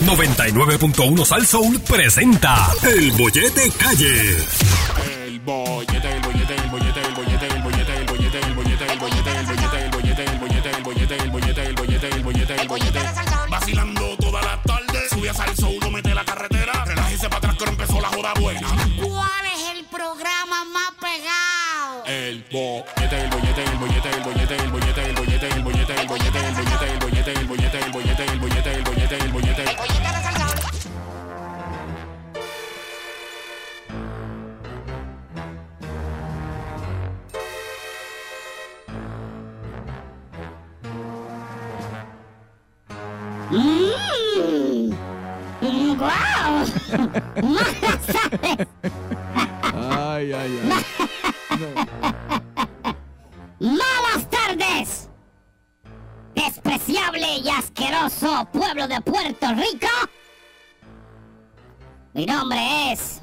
99.1 Sal Soul presenta El Bollete Calle. El bollete, ¡Guau! ¡Malas tardes! Ay, ay, ay. ¡Malas tardes! Despreciable y asqueroso pueblo de Puerto Rico. Mi nombre es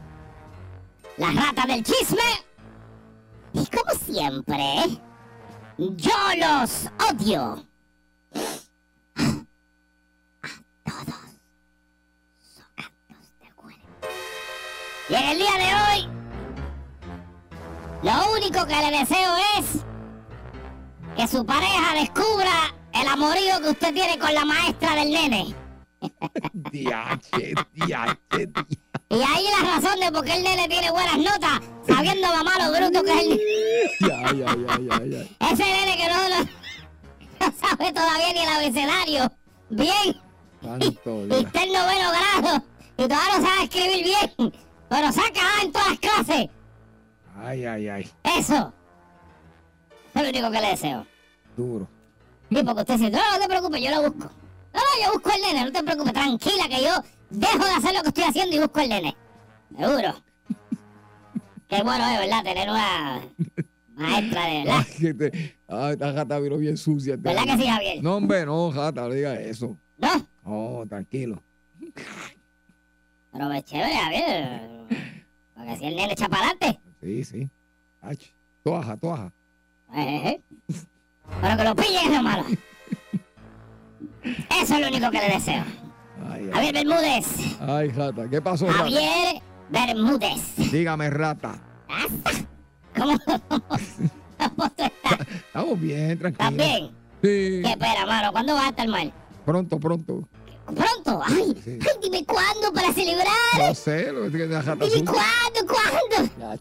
la rata del chisme. Y como siempre, yo los odio. Y en el día de hoy, lo único que le deseo es que su pareja descubra el amorío que usted tiene con la maestra del nene. Diache, diache, diache. Y ahí la razón de por qué el nene tiene buenas notas, sabiendo mamá lo bruto que es el ay, ay, ay. Ese nene que no, no- no sabe todavía ni el abecedario. Bien. Santo Y está en noveno grado. Y todavía no sabe escribir bien. Pero saca A en todas las clases. Ay, ay, ay. Eso. Es lo único que le deseo. Duro. Sí, porque usted dice, no, no te preocupes, yo lo busco. No, no, yo busco el nene, no te preocupes, tranquila que yo dejo de hacer lo que estoy haciendo y busco el nene. Seguro. Qué bueno es, ¿verdad? Tener una maestra de verdad. Ay, te- ay, esta gata vino bien sucia. ¿Verdad que sí, Javier? No, hombre, no, gata, no diga eso. ¿No? No, tranquilo. Pero es chévere, Javier. Porque así el nene echa para adelante. Sí, sí. Ach, toaja, toaja. Eh, eh. Pero que lo pillen es lo malo. Eso es lo único que le deseo. Ay, ay. Javier Bermúdez. Ay, gata, ¿qué pasó, rata? Javier Bermúdez. Dígame, rata. ¿Cómo, cómo tú estás? Estamos bien, tranquilo. ¿Estás bien? Sí. ¿Qué espera, mano? ¿Cuándo vas a estar mal? Pronto, pronto. ¿Pronto? Ay, Sí. ay, dime cuándo para celebrar. No sé, lo que tiene la gata Dime cuándo, cuándo.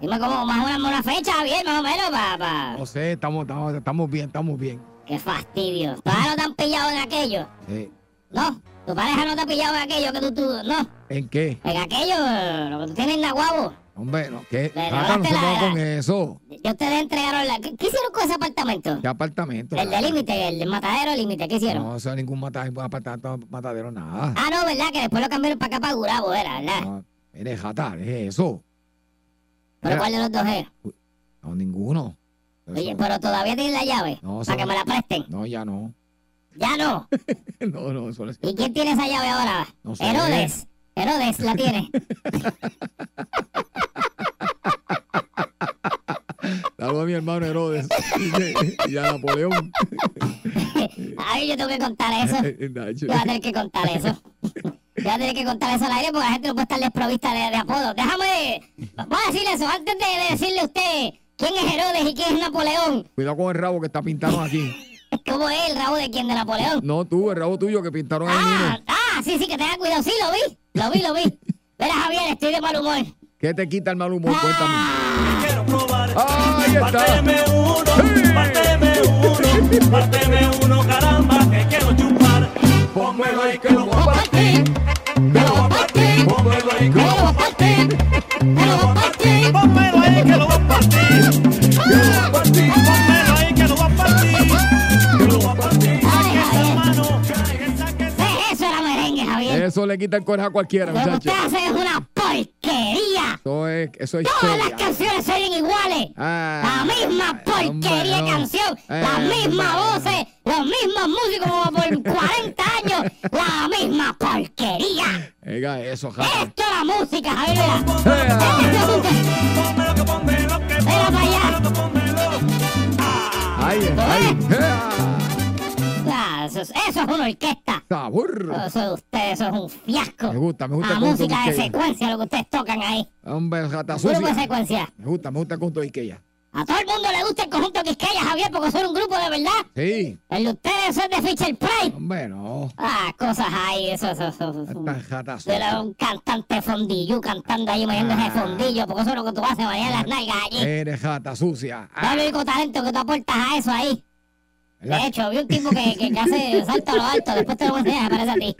Dime como más una, una fecha, Javier, más o menos, papá. No sé, estamos, estamos, estamos bien, estamos bien. Qué fastidio. ¿Todavía no te han pillado en aquello? Eh, ¿No? ¿Tu pareja no te ha pillado en aquello que tú, tú, no? ¿En qué? En aquello, lo que tú tienes en la guabo. Hombre, no, ¿qué? Le Gata, no se la- con eso. Ya ustedes entregaron la... ¿Qué, qué hicieron con ese apartamento? ¿Qué apartamento? El de límite, el de matadero límite, ¿qué hicieron? No, eso es ningún mata- apartamento, matadero, nada. Ah, no, ¿verdad? Que después lo cambiaron para acá, para Gurabo, era, ¿verdad? No, mire, jata, es eso. ¿Pero Mira, cuál de los dos es? No, ninguno. Eso- Oye, pero todavía tienen la llave. No, para que me la presten. No, ya no. Ya no. no, no, es. ¿Y quién tiene esa llave ahora? No sé. Herodes. Herodes la tiene. Dalo a mi hermano Herodes y a Napoleón. Ay, yo tengo que contar eso. Nacho. Yo voy a tener que contar eso. Yo voy a tener que contar eso al aire porque la gente no puede estar desprovista de, de apodo. Déjame. Voy a decirle eso antes de, de decirle a usted quién es Herodes y quién es Napoleón. Cuidado con el rabo que está pintado aquí. ¿Cómo es el rabo de quién? De Napoleón. No tú, el rabo tuyo que pintaron ahí Ah, ah, sí, sí, que tenga cuidado. Sí, lo vi. Lo vi, lo vi. Verá, Javier, estoy de mal humor. ¿Qué te quita el mal humor? Cuéntame. Ah, probar. Ahí está. Párteme uno, Sí. párteme uno, párteme uno, caramba, que quiero chupar. Pónmelo ahí que lo voy a partir, me lo voy a partir. pónmelo ahí que Me lo voy a partir. Me lo voy a partir. Pónmelo ahí que lo voy a partir, que lo voy a partir. Pónmelo ahí que lo voy a partir, que lo voy a partir. Ay, Saque esa mano. Eso era merengue, Javier. Eso le quita el coraje a cualquiera, Lo que muchacho. usted hace es una es, eso es Todas las canciones se oyen iguales. Ah, La misma porquería hombre, no. canción, las Eh, mismas hombre. voces, los mismos músicos como por 40 años, la misma porquería. Oiga eso, jata. Esto es la música, Javier. mira. Eh, Esto es- Pónmelo que eso es, eso es una orquesta. Sabor. Eso de ustedes, eso es un fiasco. Me gusta, me gusta La música de Quisqueya. secuencia, lo que ustedes tocan ahí. Hombre, jata Grupo de sucia. secuencia. Me gusta, me gusta el conjunto de Ikea. A todo el mundo le gusta el conjunto Quisqueya, Javier, porque son un grupo de verdad. Sí. El de ustedes eso es de Fisher Price. Hombre, no. Ah, cosas ahí, eso, eso, eso. eso. Era sucia. un cantante fondillo cantando ahí, moviéndose Ah. de fondillo, porque eso es lo que tú haces, manejar las nalgas allí. Eres jata sucia. Es Ah, el único talento que tú aportas a eso ahí. De hecho, vi un tipo que, que, hace salto a lo alto, después te lo voy a enseñar, me parece a ti.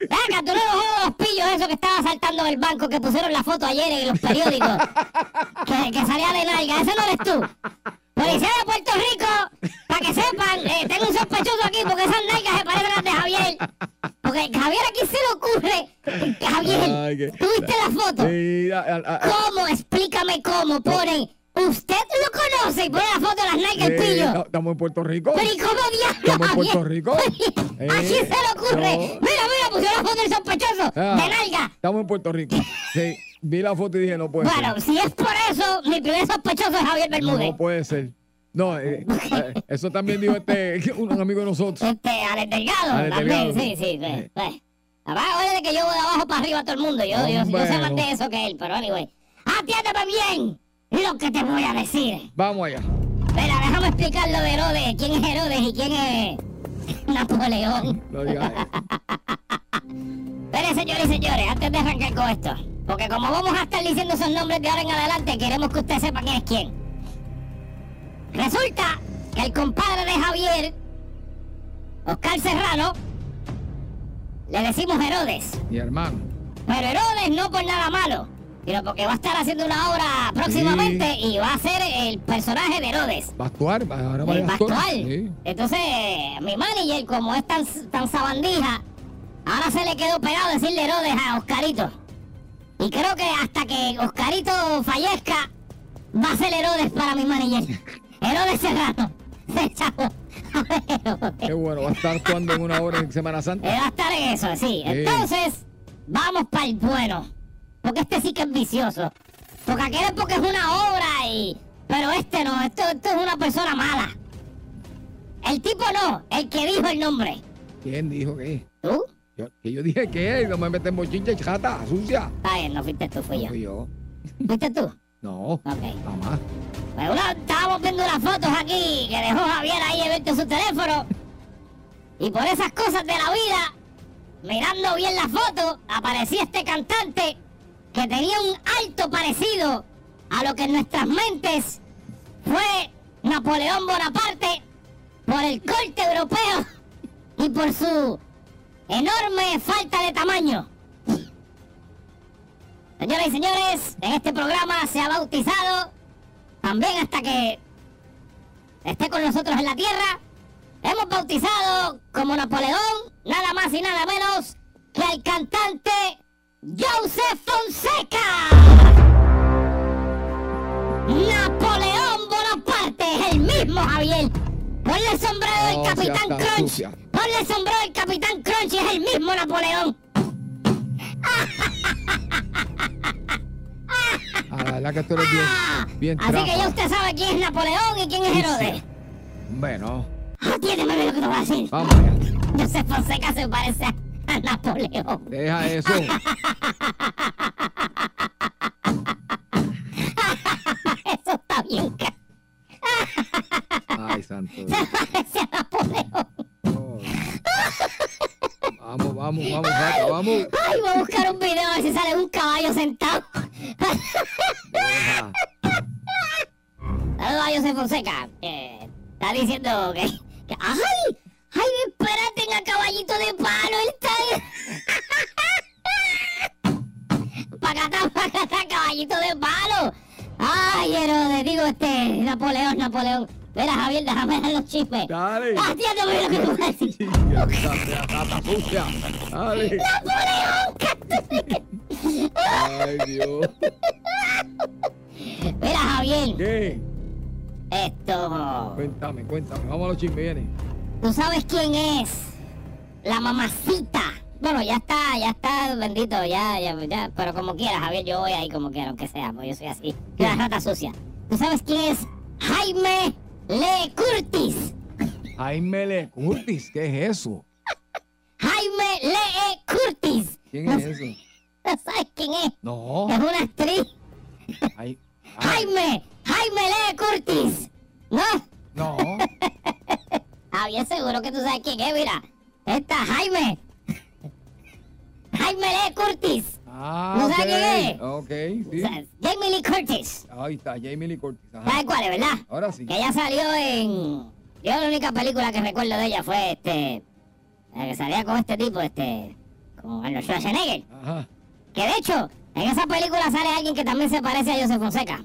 Venga, tú no eres los pillos esos que estaba saltando del banco, que pusieron la foto ayer en los periódicos, que, que salía de nalga, ese no eres tú. Policía de Puerto Rico, para que sepan, eh, tengo un sospechoso aquí porque esas nalgas se parecen a las de Javier. Porque Javier aquí se le ocurre, Javier, ¿tuviste la foto? ¿Cómo? Explícame cómo. Ponen, usted lo conoce y pone la foto de las nalgas del Sí, pillo. Estamos en Puerto Rico. Pero ¿y cómo diablos? Estamos en Puerto? Rico. ¿A quién se le ocurre? Mira, mira, pusieron la foto del sospechoso Ah, de nalga. Estamos en Puerto Rico. Sí, vi la foto y dije, no puede Bueno, ser. si es por eso, mi primer sospechoso es Javier Bermúdez. No puede ser. No, eh, eh, eso también dijo este, un, amigo de nosotros. Este, Alex Delgado, Alex también, Delgado. sí, sí. Sí. pues. Abajo de que yo voy de abajo para arriba a todo el mundo. Yo, yo, yo sé más de eso que él, pero anyway. Atiéndeme bien lo que te voy a decir. Vamos allá. Mira, déjame explicar lo de Herodes. ¿Quién es Herodes y quién es Napoleón? No digas. Mire, señores y señores, antes de arrancar con esto, porque como vamos a estar diciendo esos nombres de ahora en adelante, queremos que usted sepa quién es quién. Resulta que el compadre de Javier, Oscar Serrano, le decimos Herodes. Mi hermano. Pero Herodes no por nada malo, sino porque va a estar haciendo una obra próximamente y va a ser el personaje de Herodes. Va a actuar, va- ahora va a actuar. Pascual. Sí. Entonces, mi manager, como es tan, tan sabandija, ahora se le quedó pegado decirle Herodes a Oscarito. Y creo que hasta que Oscarito fallezca, va a ser Herodes para mi manager. Herodes Serrano. Se chavo. Qué bueno, va a estar actuando en una hora en Semana Eh, Santa. va a estar en eso, sí. Entonces, vamos para el bueno. Porque este sí que es vicioso. Porque aquel es porque es una obra y... Pero este no, esto, esto es una persona mala. El tipo no, el que dijo el nombre. ¿Quién dijo que? ¿Tú? Yo, que yo dije que no me meten en bochinche, chata, sucia. Está bien, no fuiste tú, fui yo. Fui yo. ¿Fuiste tú? No, Ok. mamá. Pues una- estábamos viendo unas fotos aquí que dejó Javier ahí abierto su teléfono. Y por esas cosas de la vida, mirando bien la foto, aparecía este cantante que tenía un alto parecido a lo que en nuestras mentes fue Napoleón Bonaparte por el corte europeo y por su enorme falta de tamaño. Señoras y señores, en este programa se ha bautizado también hasta que esté con nosotros en la tierra. Hemos bautizado como Napoleón, nada más y nada menos que al cantante Joseph Fonseca. Napoleón Bonaparte es el mismo Javier. Ponle el sombrero del Capitán Crunch. sucia. Ponle el sombrero del Capitán Crunch es el mismo Napoleón. A la verdad que tú eres bien, Ah, bien Así que ya usted sabe quién es Napoleón y quién es Herodes. Bueno, Atiéndeme lo que te voy a decir. vamos allá. Joseph Fonseca se parece a Napoleón. Deja eso. Eso está bien. Ay, santo. Dios. Se parece a Napoleón. Oh. Vamos, vamos, vamos, Jata, vamos. Ay, voy a buscar un video a ver si sale un caballo sentado. Deja. Saludos a Joseph Fonseca. Eh, está diciendo que, que- ¡Ay! ¡Ay, espérate en a caballito de palo! Él está... ¡Pacatá, pacatá, caballito de palo! ¡Ay, Herodes! Digo, este... Napoleón, Napoleón. Mira, Javier, déjame dar los chismes. Dale. Atiéndeme lo que tú vas a decir. Sucia. Dale. Ay, Dios. Mira, Javier, ¿Qué? esto... Cuéntame, cuéntame. Vamos a los chismes, viene. ¿Tú sabes quién es? La mamacita. Bueno, ya está, ya está, bendito, ya, ya, ya. Pero como quieras, Javier, yo voy ahí como quiera, aunque sea, porque yo soy así. Una rata sucia. ¿Tú sabes quién es Jaime Le Curtis? Jaime Lee Curtis, ¿qué es eso? Jaime Lee Curtis. ¿Quién no, es eso? no sabes quién es. No. Es una actriz. Ay, ay, Jaime, Jaime Lee Curtis. ¿No? no. Ah, bien seguro que tú sabes quién es, mira. Esta, Jaime. Jaime Lee Curtis. Ah, ¿No ok. sabe quién es? Ok, O sí. sea, Jamie Lee Curtis. Ahí está, Jamie Lee Curtis. Ajá. ¿Sabes cuál es, verdad? Ahora sí. Que ella salió en. Yo la única película que recuerdo de ella fue este. La que salía con este tipo, este. Con Arnold Schwarzenegger. Ajá. Que de hecho, en esa película sale alguien que también se parece a Joseph Fonseca.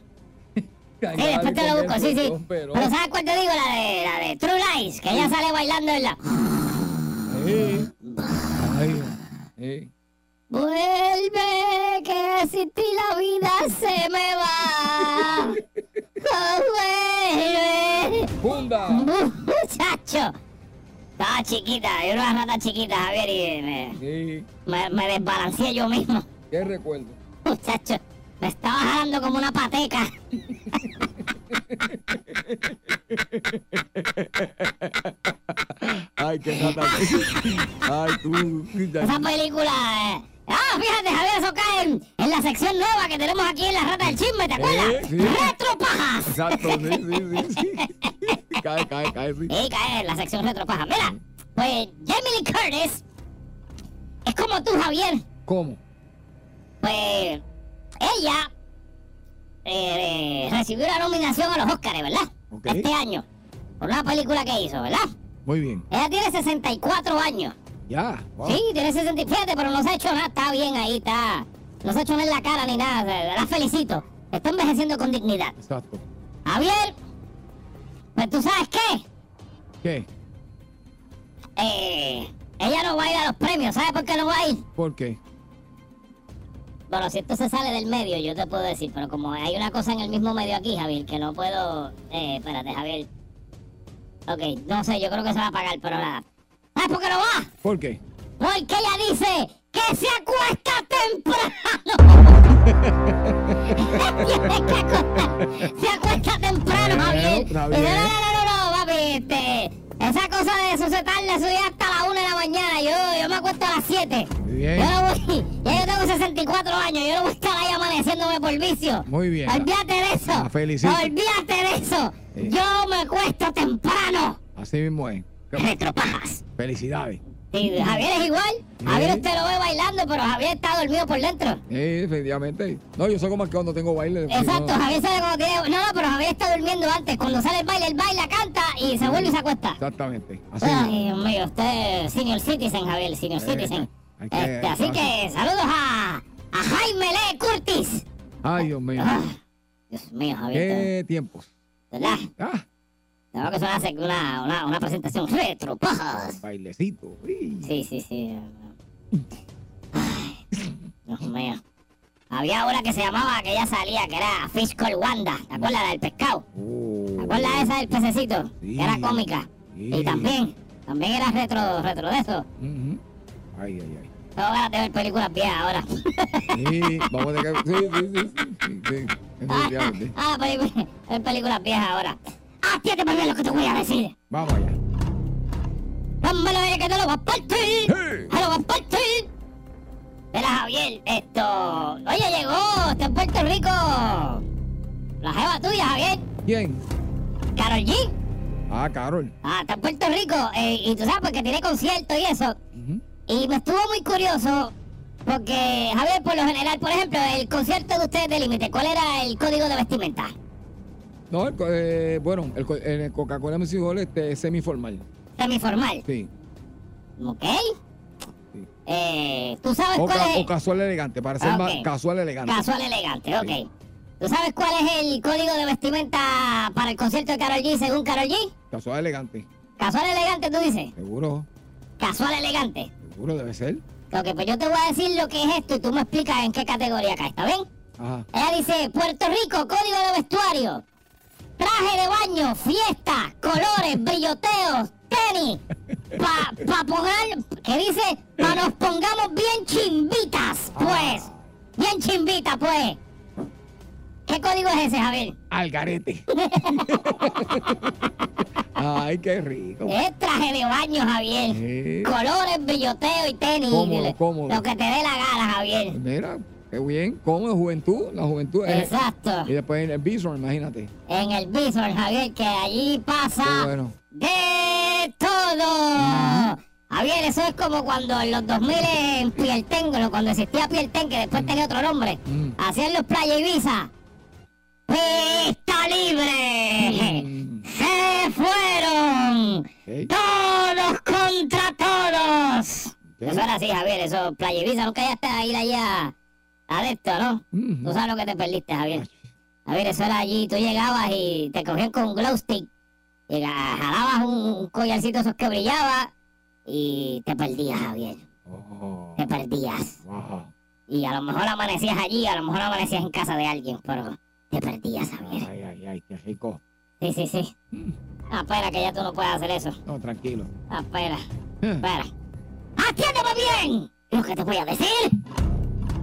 Sí, después te lo busco, sí, sí. Pero, ¿sabes cuál te digo? La de, la de True Lies, que ella sale bailando en la. Sí. Ay, sí. Vuelve, que sin ti la vida se me va. Vuelve. ¡Funda! Muchacho. Estaba chiquita, yo era una rata chiquita, Javier, y me, Sí. me, me desbalanceé yo mismo. ¿Qué recuerdo? Muchacho, me estaba jalando como una pateca. Ay, qué rata. Ay, tú. Esa película. eh, Ah, fíjate, Javier, eso cae en, en la sección nueva que tenemos aquí en la rata del chisme, ¿te acuerdas? Eh, sí. Retropajas. Exacto, sí, sí, sí, sí. Cae, cae, cae, sí. Sí, cae en la sección retropajas. Mira, pues Jamie Lee Curtis es como tú, Javier. ¿Cómo? Pues ella eh, recibió una nominación a los Oscars, ¿verdad? Este año. Por una película que hizo, ¿verdad? Muy bien. Ella tiene 64 años. Ya. wow. Sí, tiene 67, pero no se ha hecho nada. Está bien ahí, está. No se ha hecho nada en la cara ni nada. La la felicito. Está envejeciendo con dignidad. Exacto. Javier, pues tú sabes qué. ¿Qué? Eh, ella no va a ir a los premios. ¿Sabes por qué no va a ir? ¿Por qué? Bueno, si esto se sale del medio, yo te puedo decir, pero como hay una cosa en el mismo medio aquí, Javier, que no puedo... Eh, espérate, Javier. Ok, no sé, yo creo que se va a pagar, pero nada. ¿Sabes por qué no va? ¿Por qué? Porque ella dice que se acuesta temprano. Que acostar. Se acuesta temprano, Javier. no, no, no, no, no, papi, este... Esa cosa de eso se tarda, eso ya hasta la una de la mañana. Yo, yo me acuesto a las 7. Bien. Yo no voy, yo tengo 64 años, yo no voy a estar ahí amaneciéndome por vicio. Muy bien. Olvídate de eso. La felicito. Olvídate de eso. Sí. Yo me acuesto temprano. Así mismo es. Retropajas. Felicidades. Sí, Javier es igual. Sí. Javier usted lo ve bailando, pero Javier está dormido por dentro. Sí, efectivamente. No, yo soy como que cuando tengo baile. Exacto, no- Javier sabe cuando tiene... No, no, pero Javier está durmiendo antes. Cuando sale el baile, él baila, canta y se vuelve y se acuesta. Exactamente. Así Ay. Dios mío, usted es senior citizen, Javier, senior Eh, citizen. Que- Este, así que saludos a, a Jaime Lee Curtis. Ay, Dios mío. Ah, Dios mío, Javier. ¿Qué tiempos? ¿Verdad? Ah, Tengo que sonar una, una, una presentación retro, pajas. bailecito. Uy. Sí, sí, sí. Ay, Dios mío. Había una que se llamaba, que ya salía, que era Fish Call Wanda. ¿Te acuerdas la del pescado? Oh. ¿Te acuerdas esa del pececito? Sí. Que era cómica. Sí. Y también, también era retro, retro de eso. Ay, ay, ay. Tengo ganas de ver películas viejas ahora. Sí, vamos a tener que. Sí, sí, sí. sí, sí, ah, película- ver películas viejas ahora. Atiéndeme bien lo que te voy a decir. Vamos allá. Vámonos, que te lo voy a partir. ¡Hey! ¡Te lo voy a partir! Mira, Javier, esto... Oye, llegó, está en Puerto Rico. La jeva tuya, Javier. ¿Quién? Carol G. Ah, Carol. Ah, está en Puerto Rico. eh, y tú sabes, porque tiene concierto y eso. Y me estuvo muy curioso. Porque, Javier, por lo general, por ejemplo, el concierto de ustedes de Límite, ¿cuál era el código de vestimenta? No, el eh, bueno, el, Coca-Cola Music Hall este, es semiformal. Semiformal. Sí. ¿Ok? Sí. Eh, ¿Tú sabes O, cuál ca- es? o casual elegante, para ser más casual elegante. Casual elegante, ok. Sí. ¿Tú sabes cuál es el código de vestimenta para el concierto de Carol G según Carol G? Casual elegante. Casual elegante, tú dices. Seguro, Casual elegante. Seguro debe ser. Ok, pues yo te voy a decir lo que es esto y tú me explicas en qué categoría cae, ¿está bien? Ajá. Ella dice, Puerto Rico, código de vestuario. Traje de baño, fiesta, colores, brilloteos, tenis. Pa, pa poner, ¿qué dice? Pa nos pongamos bien chimbitas, pues. Bien chimbitas, pues. ¿Qué código es ese, Javier? Al garete. Ay, qué rico. Es traje de baño, Javier. Sí. Colores, brilloteo y tenis. Cómodo, cómodo. Lo que te dé la gana, Javier. Mira, qué bien. Cómodo, juventud. La juventud es. Exacto. Y después en el Bison, imagínate. En el Bison, Javier, que allí pasa bueno. de todo. Javier, eso es como cuando en los 2000 en Pielten, cuando existía Pielten, que después tenía otro nombre, Mm. hacían los Playa Ibiza. ¡Pista libre! Mm. ¡Se fueron! Ok. ¡Todos contra todos! Eso era así, Javier, eso, Playa Ibiza, nunca llegaste a ir allá adepto, ¿no? Tú sabes lo que te perdiste, Javier. Javier, eso era allí, tú llegabas y te cogían con un glow stick, jalabas un, un collarcito esos que brillaba y te perdías, Javier. Oh, Te perdías. wow. Y a lo mejor amanecías allí, a lo mejor amanecías en casa de alguien, pero te perdías, Javier. Ay, ay, ay, qué rico. Sí, sí, sí. Ah, espera, que ya tú no puedes hacer eso. No, tranquilo. Ah, espera, Eh, espera. ¡Atiéndeme bien! Lo que te voy a decir.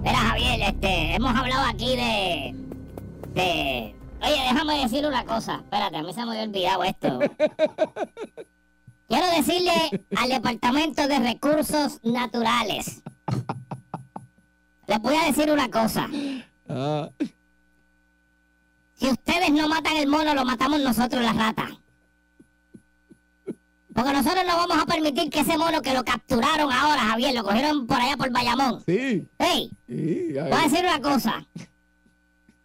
Mira, Javier, este, hemos hablado aquí de... de... Oye, déjame decir una cosa. Espérate, a mí se me había olvidado esto. Quiero decirle al Departamento de Recursos Naturales. Les voy a decir una cosa. Ah, Si ustedes no matan el mono, lo matamos nosotros, la rata. Porque nosotros no vamos a permitir que ese mono que lo capturaron ahora, Javier, lo cogieron por allá por Bayamón. sí. ¡Ey! Sí. Voy a decir una cosa.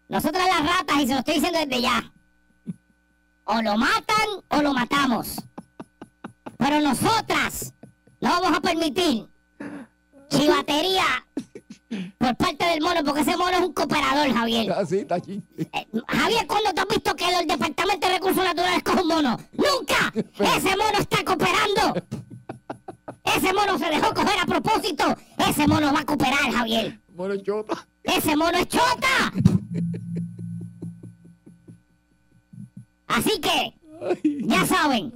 Nosotros las ratas, y se lo estoy diciendo desde ya, o lo matan o lo matamos. Pero nosotras no vamos a permitir chivatería por parte del mono, porque ese mono es un cooperador, Javier. Ah, sí, está aquí. Eh, Javier, ¿cuándo tú has visto que el Departamento de Recursos Naturales coge un mono? ¡Nunca! ¡Ese mono está cooperando! Ese mono se dejó coger a propósito. Ese mono va a cooperar, Javier. Bueno, chota. ¡Ese mono es chota! Así que, ya saben,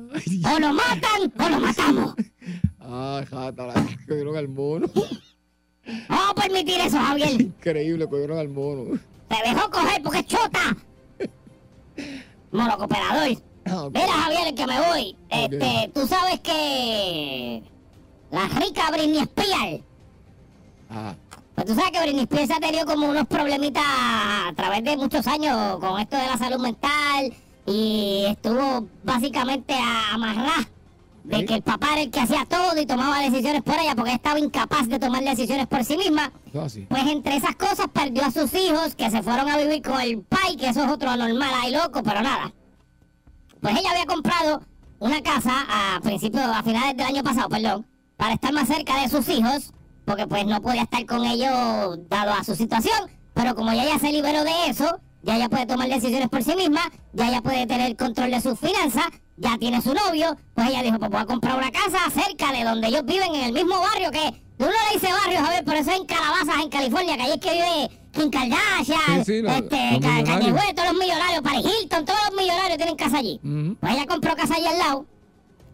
o lo matan o lo matamos. ah, jata, la cogieron al mono. No vamos a permitir eso, Javier. Increíble, cogieron al mono. Se dejó coger porque es chota. Mono cooperador. Ah, ok. Mira, Javier, que me voy. Este, tú sabes que la rica Britney Spears, Ah, pues tú sabes que Britney Spears ha tenido como unos problemitas a través de muchos años con esto de la salud mental y estuvo básicamente amarrada de que el papá era el que hacía todo y tomaba decisiones por ella porque estaba incapaz de tomar decisiones por sí misma. Pues entre esas cosas perdió a sus hijos que se fueron a vivir con el pai, que eso es otro anormal ahí loco, pero nada. Pues ella había comprado una casa a principios, a finales del año pasado, perdón, para estar más cerca de sus hijos, porque pues no podía estar con ellos dado a su situación. Pero como ya ella se liberó de eso, ya ella puede tomar decisiones por sí misma, ya ella puede tener control de sus finanzas, ya tiene su novio, pues ella dijo, pues voy a comprar una casa cerca de donde ellos viven, en el mismo barrio que... Uno le dice barrio, a ver, pero eso es en Calabazas, en California, que ahí es que vive Kim Kardashian, Sí, sí, los- este, los todos los millonarios, Paris Hilton, todos los millonarios tienen casa allí. Pues ella compró casa allí al lado,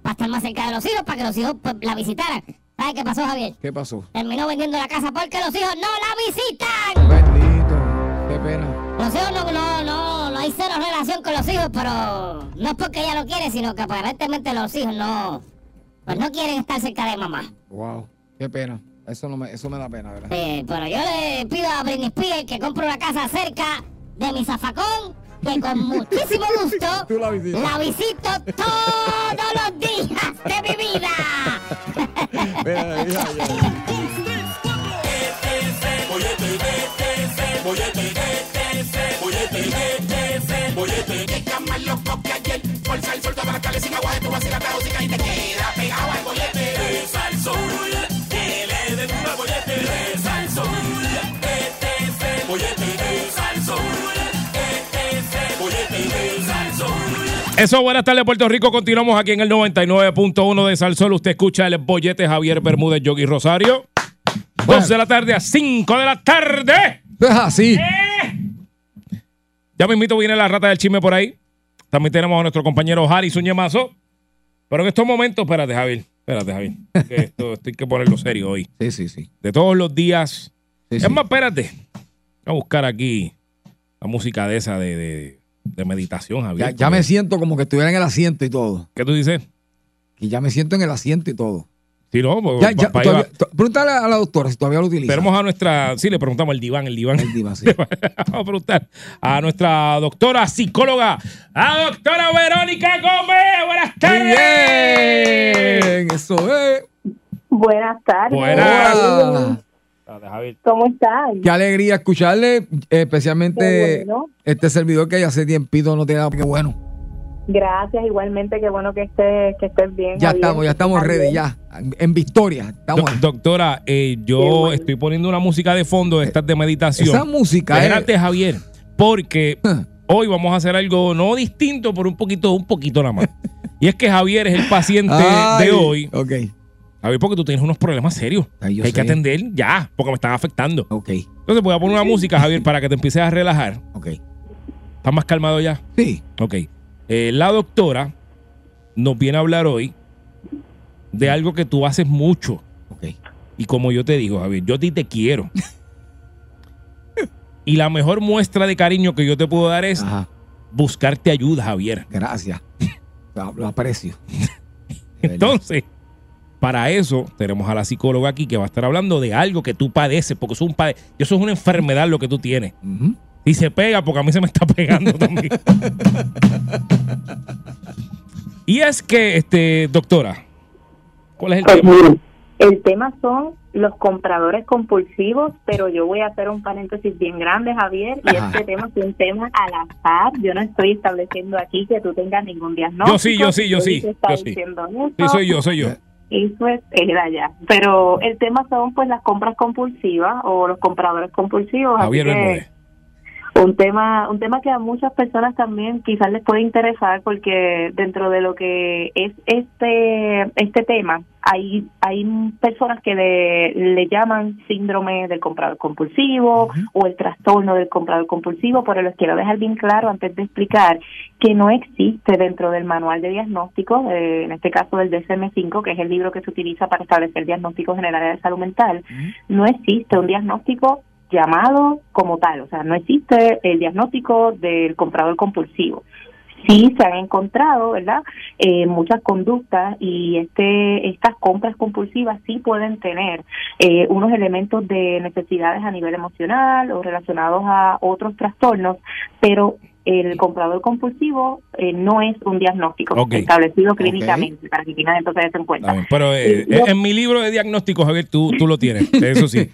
para estar más cerca de los hijos, para que los hijos pues, la visitaran. ¿Sabes qué pasó, Javier? ¿Qué pasó? Terminó vendiendo la casa porque los hijos no la visitan. Bendito. Qué pena. Los hijos no, no, no hay cero relación con los hijos, pero no es porque ella lo quiere, sino que aparentemente los hijos no, pues no quieren estar cerca de mamá. Wow. Qué pena. Eso, no me, eso me da pena, ¿verdad? Pero yo le pido a Britney Spears que compre una casa cerca de mi zafacón, que con muchísimo gusto Tú la la visito todos los días de mi vida. Mira, mira, mira. Loco que ayer. Fuerza el sol, todas las calles sin vacila, la música y te queda pegado al bollete. Reza al sol, que le den un bollete. Reza al sol, este es el bollete. Reza al sol, este es el bollete. Reza al sol. Eso, buenas tardes, Puerto Rico. Continuamos aquí en el 99.1 de Salsol. Usted escucha el bollete Javier Bermúdez, Yogi Rosario. Bueno. 2 de la tarde a 5 de la tarde. Es así. Ya me invito, viene la rata del chisme por ahí. También tenemos a nuestro compañero Harry Suñemazo. Pero en estos momentos, espérate, Javier. Espérate, Javier. que esto, esto hay que ponerlo serio hoy. Sí, sí, sí. De todos los días. Sí, es sí. más, espérate. Voy a buscar aquí la música de esa de, de, de meditación, Ya, Javier. ya me siento como que estuviera en el asiento y todo. ¿Qué tú dices? Y ya me siento en el asiento y todo. Sí, no, pues, Ya, ya, todavía- pregúntale a la doctora si todavía lo utiliza. Tenemos a nuestra, sí, le preguntamos el diván, el diván. El diva, sí. Vamos a preguntar a nuestra doctora psicóloga, a doctora Verónica Gómez. Buenas Muy tardes. bien, eso es. Buenas tardes. Buenas. ¿Cómo están? Qué alegría escucharle, especialmente bueno. este servidor que ya hace tiempito no tiene nada. Qué bueno. Gracias, igualmente, qué bueno que estés, que estés bien. Ya Javier. estamos, ya estamos ready, ya. En victoria. Estamos. Do- doctora, eh, yo bueno. estoy poniendo una música de fondo de estas de meditación. Esa música es. Espérate, Javier, porque hoy vamos a hacer algo no distinto, pero un poquito, un poquito nada más. Y es que Javier es el paciente Ay, de hoy. Ok. Javier, porque tú tienes unos problemas serios. Ay, yo que hay que atender ya, porque me están afectando. Ok, Entonces voy a poner una música, Javier, para que te empieces a relajar. ok. ¿Estás más calmado ya? Sí. Ok. Eh, la doctora nos viene a hablar hoy de algo que tú haces mucho. Y como yo te digo, Javier, yo a ti te quiero. y la mejor muestra de cariño que yo te puedo dar es Ajá. buscarte ayuda, Javier. Gracias. Lo, aprecio. Entonces, para eso tenemos a la psicóloga aquí que va a estar hablando de algo que tú padeces, porque eso es, un pade- eso es una enfermedad lo que tú tienes. Ujú. Y se pega porque a mí se me está pegando también. y es que, este, doctora, ¿cuál es el Pues tema? el tema son los compradores compulsivos, pero yo voy a hacer un paréntesis bien grande, Javier, y Ajá. este tema es un tema al azar. Yo no estoy estableciendo aquí que tú tengas ningún diagnóstico. Yo sí, yo sí, yo sí, yo sí. Sí, eso. soy yo, soy yo. Eso es, era ya. Pero el tema son pues las compras compulsivas o los compradores compulsivos. así Javier que- Bermúdez. Un tema un tema que a muchas personas también quizás les puede interesar porque dentro de lo que es este este tema hay hay personas que le, le llaman síndrome del comprador compulsivo o el trastorno del comprador compulsivo pero les quiero dejar bien claro antes de explicar que no existe dentro del manual de diagnóstico eh, en este caso del DSM-5 que es el libro que se utiliza para establecer diagnósticos área de salud mental no existe un diagnóstico llamado como tal, o sea, no existe el diagnóstico del comprador compulsivo. Sí se han encontrado, ¿verdad? Eh, muchas conductas y este estas compras compulsivas sí pueden tener eh, unos elementos de necesidades a nivel emocional o relacionados a otros trastornos, pero el comprador compulsivo eh, no es un diagnóstico establecido clínicamente, para que tengan entonces eso en cuenta. Pero eh, Eh, yo- en mi libro de diagnóstico, Javier, tú, tú lo tienes. Eso sí.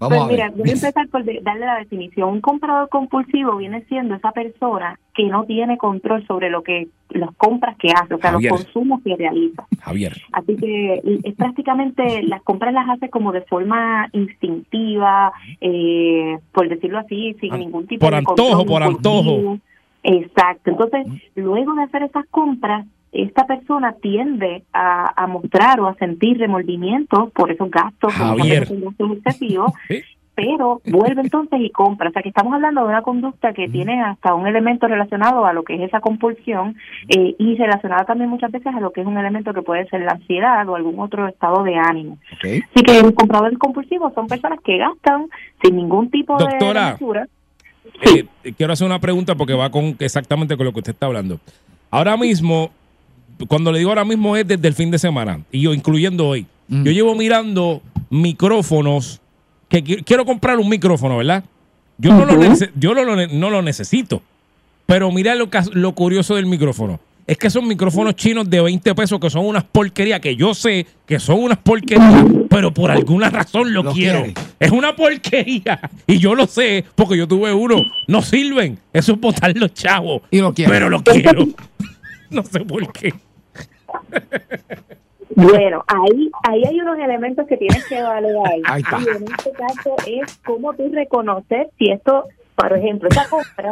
Vamos pues a ver. mira, voy a empezar por darle la definición. Un comprador compulsivo viene siendo esa persona que no tiene control sobre lo que las compras que hace, o sea, Javier. los consumos que realiza. Javier. Así que es prácticamente las compras las hace como de forma instintiva, eh, por decirlo así, sin ningún tipo por de antojo, control por impulsivo. antojo. Exacto. Entonces, luego de hacer esas compras, esta persona tiende a, a mostrar o a sentir remordimientos por esos gastos, Javier. veces son gastos excesivos, Sí. pero vuelve entonces y compra. O sea, que estamos hablando de una conducta que tiene hasta un elemento relacionado a lo que es esa compulsión eh, y relacionada también muchas veces a lo que es un elemento que puede ser la ansiedad o algún otro estado de ánimo. Así que los compradores compulsivos son personas que gastan sin ningún tipo de- Doctora. de mesura. Eh, eh, quiero hacer una pregunta porque va con exactamente con lo que usted está hablando. Ahora mismo, cuando le digo ahora mismo es desde el fin de semana, y yo incluyendo hoy, Mm. yo llevo mirando micrófonos, que qui- quiero comprar un micrófono, ¿verdad? Yo no, lo, yo no, lo, ne- no lo necesito, pero mira lo, lo curioso del micrófono. Es que son micrófonos chinos de 20 pesos que son unas porquerías, que yo sé que son unas porquerías, pero por alguna razón lo, quiero. quiere. Es una porquería. Y yo lo sé porque yo tuve uno. No sirven. Eso es botar los chavos. Y lo quiere. Pero lo quiero. No sé por qué. Bueno, ahí ahí hay unos elementos que tienes que evaluar. Ahí está. Y en este caso es cómo tú reconocer si esto, por ejemplo, esa compra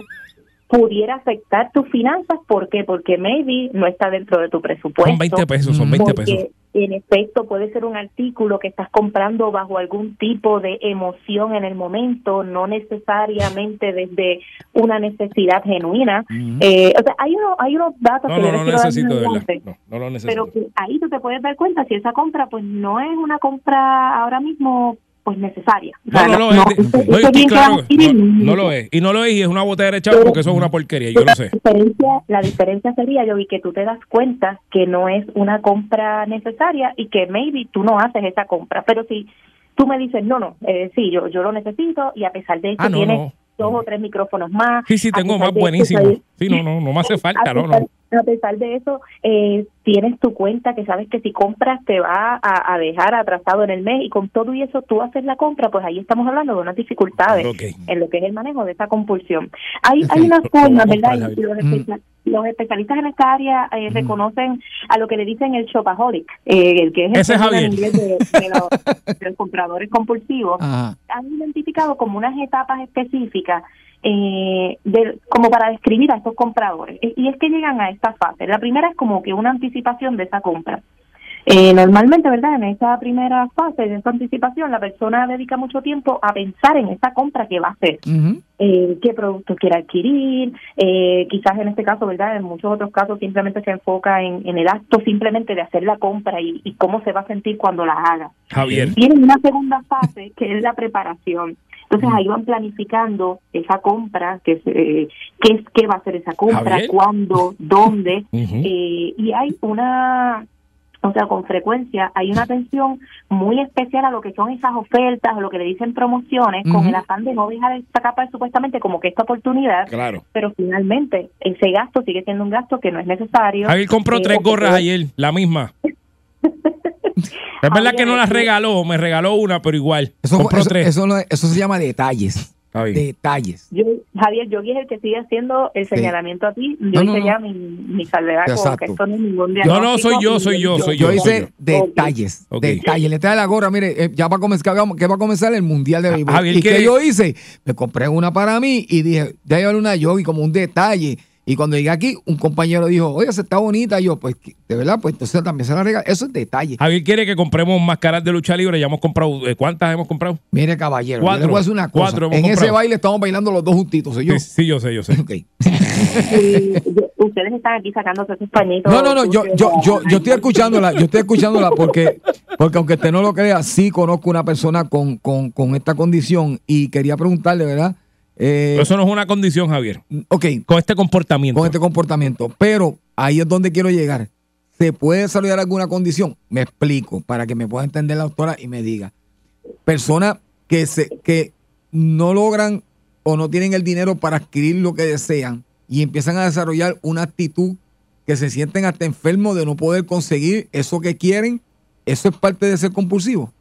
pudiera afectar tus finanzas. ¿Por qué? Porque maybe no está dentro de tu presupuesto. Son 20 pesos, son 20 porque pesos. En efecto puede ser un artículo que estás comprando bajo algún tipo de emoción en el momento, no necesariamente desde una necesidad genuina. Eh, o sea, hay, uno, hay unos datos No, que no, no necesito, de adelante. No, no lo necesito. Pero ahí tú te puedes dar cuenta si esa compra pues no es una compra ahora mismo pues necesaria. No, no lo es. no- No, lo. Y no lo es y es una botella de chavo porque eso es una porquería, yo lo sé. La diferencia, sería, yo vi que tú te das cuenta que no es una compra necesaria y que maybe tú no haces esa compra. Pero si tú me dices, no, no, eh, sí, yo, yo lo necesito y a pesar de eso Ah, no, tienes no. dos o tres micrófonos más. Sí, sí, tengo más de eso, buenísimo. sabes- Sí, no, no, no me hace falta, no, no. A pesar de eso, eh, tienes tu cuenta que sabes que si compras te va a, a dejar atrasado en el mes y con todo y eso tú haces la compra, pues ahí estamos hablando de unas dificultades en lo que es el manejo de esa compulsión. Hay, hay una lo voy a forma, comprar, ¿verdad? Y los, Mm. especia- los especialistas en esta área eh, reconocen a lo que le dicen el shopaholic, eh, el que es el Ese en inglés de, de los, de los compradores compulsivos Ajá. han identificado como unas etapas específicas eh, de, como para describir a estos compradores. Y es que llegan a esta fase. La primera es como que una anticipación de esa compra. Eh, normalmente, ¿verdad? En esa primera fase de esa anticipación, la persona dedica mucho tiempo a pensar en esa compra que va a hacer eh, qué productos quiere adquirir, eh, quizás en este caso, ¿verdad? En muchos otros casos simplemente se enfoca en, en el acto simplemente de hacer la compra y, y cómo se va a sentir cuando la haga. Javier. Tienen una segunda fase que es la preparación. Entonces ahí van planificando esa compra, que es, eh, qué es qué va a ser esa compra, Javier. cuándo, dónde, eh, y hay una o sea, con frecuencia hay una atención muy especial a lo que son esas ofertas o lo que le dicen promociones, con el afán de no dejar esta capa supuestamente como que esta oportunidad, Claro. pero finalmente ese gasto sigue siendo un gasto que no es necesario. Javier compró Eh, tres que gorras ayer, la misma. Es verdad que no las regaló, me regaló una, pero igual. Eso, compró eso, tres. eso no es- eso se llama detalles. Detalles. Yo, Javier, yo es el que sigue haciendo el señalamiento a ti. Yo No, no, hice no. ya mi, mi salvedad con que esto no es ningún diagnóstico. no soy yo, soy yo, soy Yo yo. hice yo. detalles. Detalles. Le trae la gorra, mire, eh, ya va a comenzar, que va a comenzar el Mundial de Béisbol. Javier, ¿Y ¿qué- yo hice? Me compré una para mí y dije, déjame llevar una yogi como un detalle. Y cuando llegué aquí, un compañero dijo, oye, se está bonita. Y yo, pues, de verdad, pues entonces también se la regala. Eso es detalle. Javier quiere que compremos máscaras de lucha libre. Ya hemos comprado. eh, ¿Cuántas hemos comprado? Mire, caballero, yo Cuatro. le voy a decir una cosa. Cuatro hemos En ese baile estamos bailando los dos juntitos, soy yo. Sí, sí, yo sé, yo sé. Ok. Y yo- ustedes están aquí sacándose esos pañitos. No, no, no, yo, yo, yo estoy escuchándola, yo estoy escuchándola porque, porque aunque usted no lo crea, sí conozco una persona con, con, con esta condición y quería preguntarle, ¿verdad? Eh, Pero eso no es una condición, Javier. ok, Con este comportamiento. con este comportamiento, pero ahí es donde quiero llegar. ¿Se puede desarrollar alguna condición? Me explico para que me pueda entender la doctora y me diga. Personas que, se, que no logran o no tienen el dinero para adquirir lo que desean y empiezan a desarrollar una actitud que se sienten hasta enfermos de no poder conseguir eso que quieren, eso es parte de ser compulsivo.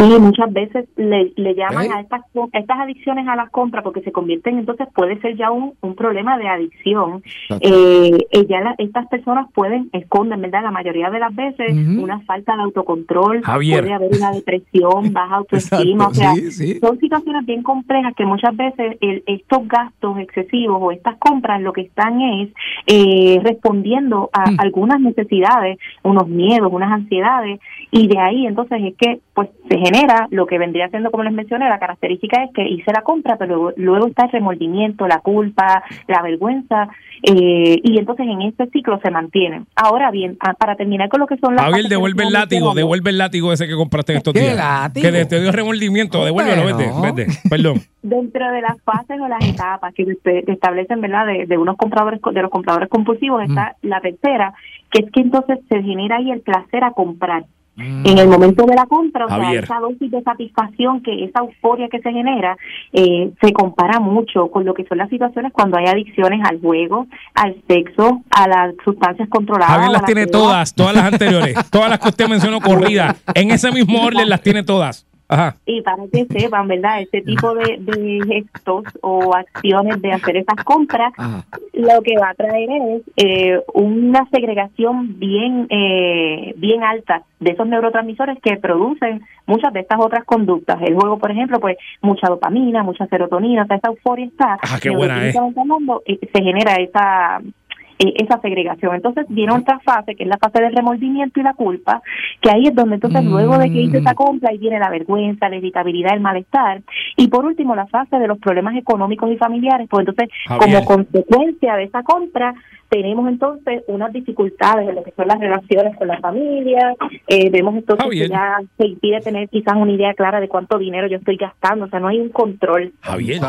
Sí, muchas veces le, le llaman ¿Eh? a estas, a estas adicciones a las compras porque se convierten entonces puede ser ya un, un problema de adicción. Eh, eh, ya la- estas personas pueden esconden, ¿verdad? La mayoría de las veces una falta de autocontrol, Javier. puede haber una depresión, baja autoestima, o sea, sí, sí. son situaciones bien complejas que muchas veces el- estos gastos excesivos o estas compras lo que están es eh, respondiendo a Mm. algunas necesidades, unos miedos, unas ansiedades y de ahí entonces es que pues se genera lo que vendría siendo como les mencioné la característica es que hice la compra pero luego, luego está el remordimiento, la culpa, la vergüenza eh, y entonces en este ciclo se mantienen. Ahora bien, ah, para terminar con lo que son las que devuelve el látigo, devuelve el látigo ese que compraste en estos ¿Qué días. látigo? Que te dio remordimiento, devuélvelo, vete, vete. Perdón. dentro de las fases o las etapas que se establecen verdad de, de unos compradores co- de los compradores compulsivos está la tercera que es que entonces se genera ahí el placer a comprar en el momento de la compra o sea esa dosis de satisfacción que esa euforia que se genera eh, se compara mucho con lo que son las situaciones cuando hay adicciones al juego al sexo a las sustancias controladas Javier las la tiene todas, todas las anteriores. Todas las que usted mencionó corridas. En ese mismo orden las tiene todas. Ajá. y para que sepan, ¿verdad? Este tipo de, de gestos o acciones de hacer esas compras, Ajá. lo que va a traer es eh, una segregación bien eh, bien alta de esos neurotransmisores que producen muchas de estas otras conductas. El juego, por ejemplo, pues mucha dopamina, mucha serotonina, o sea, esa euforia está. Ah, qué buena eh, se genera esa eh, esa segregación. Entonces viene otra fase, que es la fase del remordimiento y la culpa, que ahí es donde entonces luego de que hice esa compra, ahí viene la vergüenza, la irritabilidad, el malestar. Y por último, la fase de los problemas económicos y familiares, pues entonces Javier. como consecuencia de esa compra, tenemos entonces unas dificultades en lo que son las relaciones con la familia, eh, vemos entonces Javier. que ya se impide tener quizás una idea clara de cuánto dinero yo estoy gastando, o sea, no hay un control. Javier.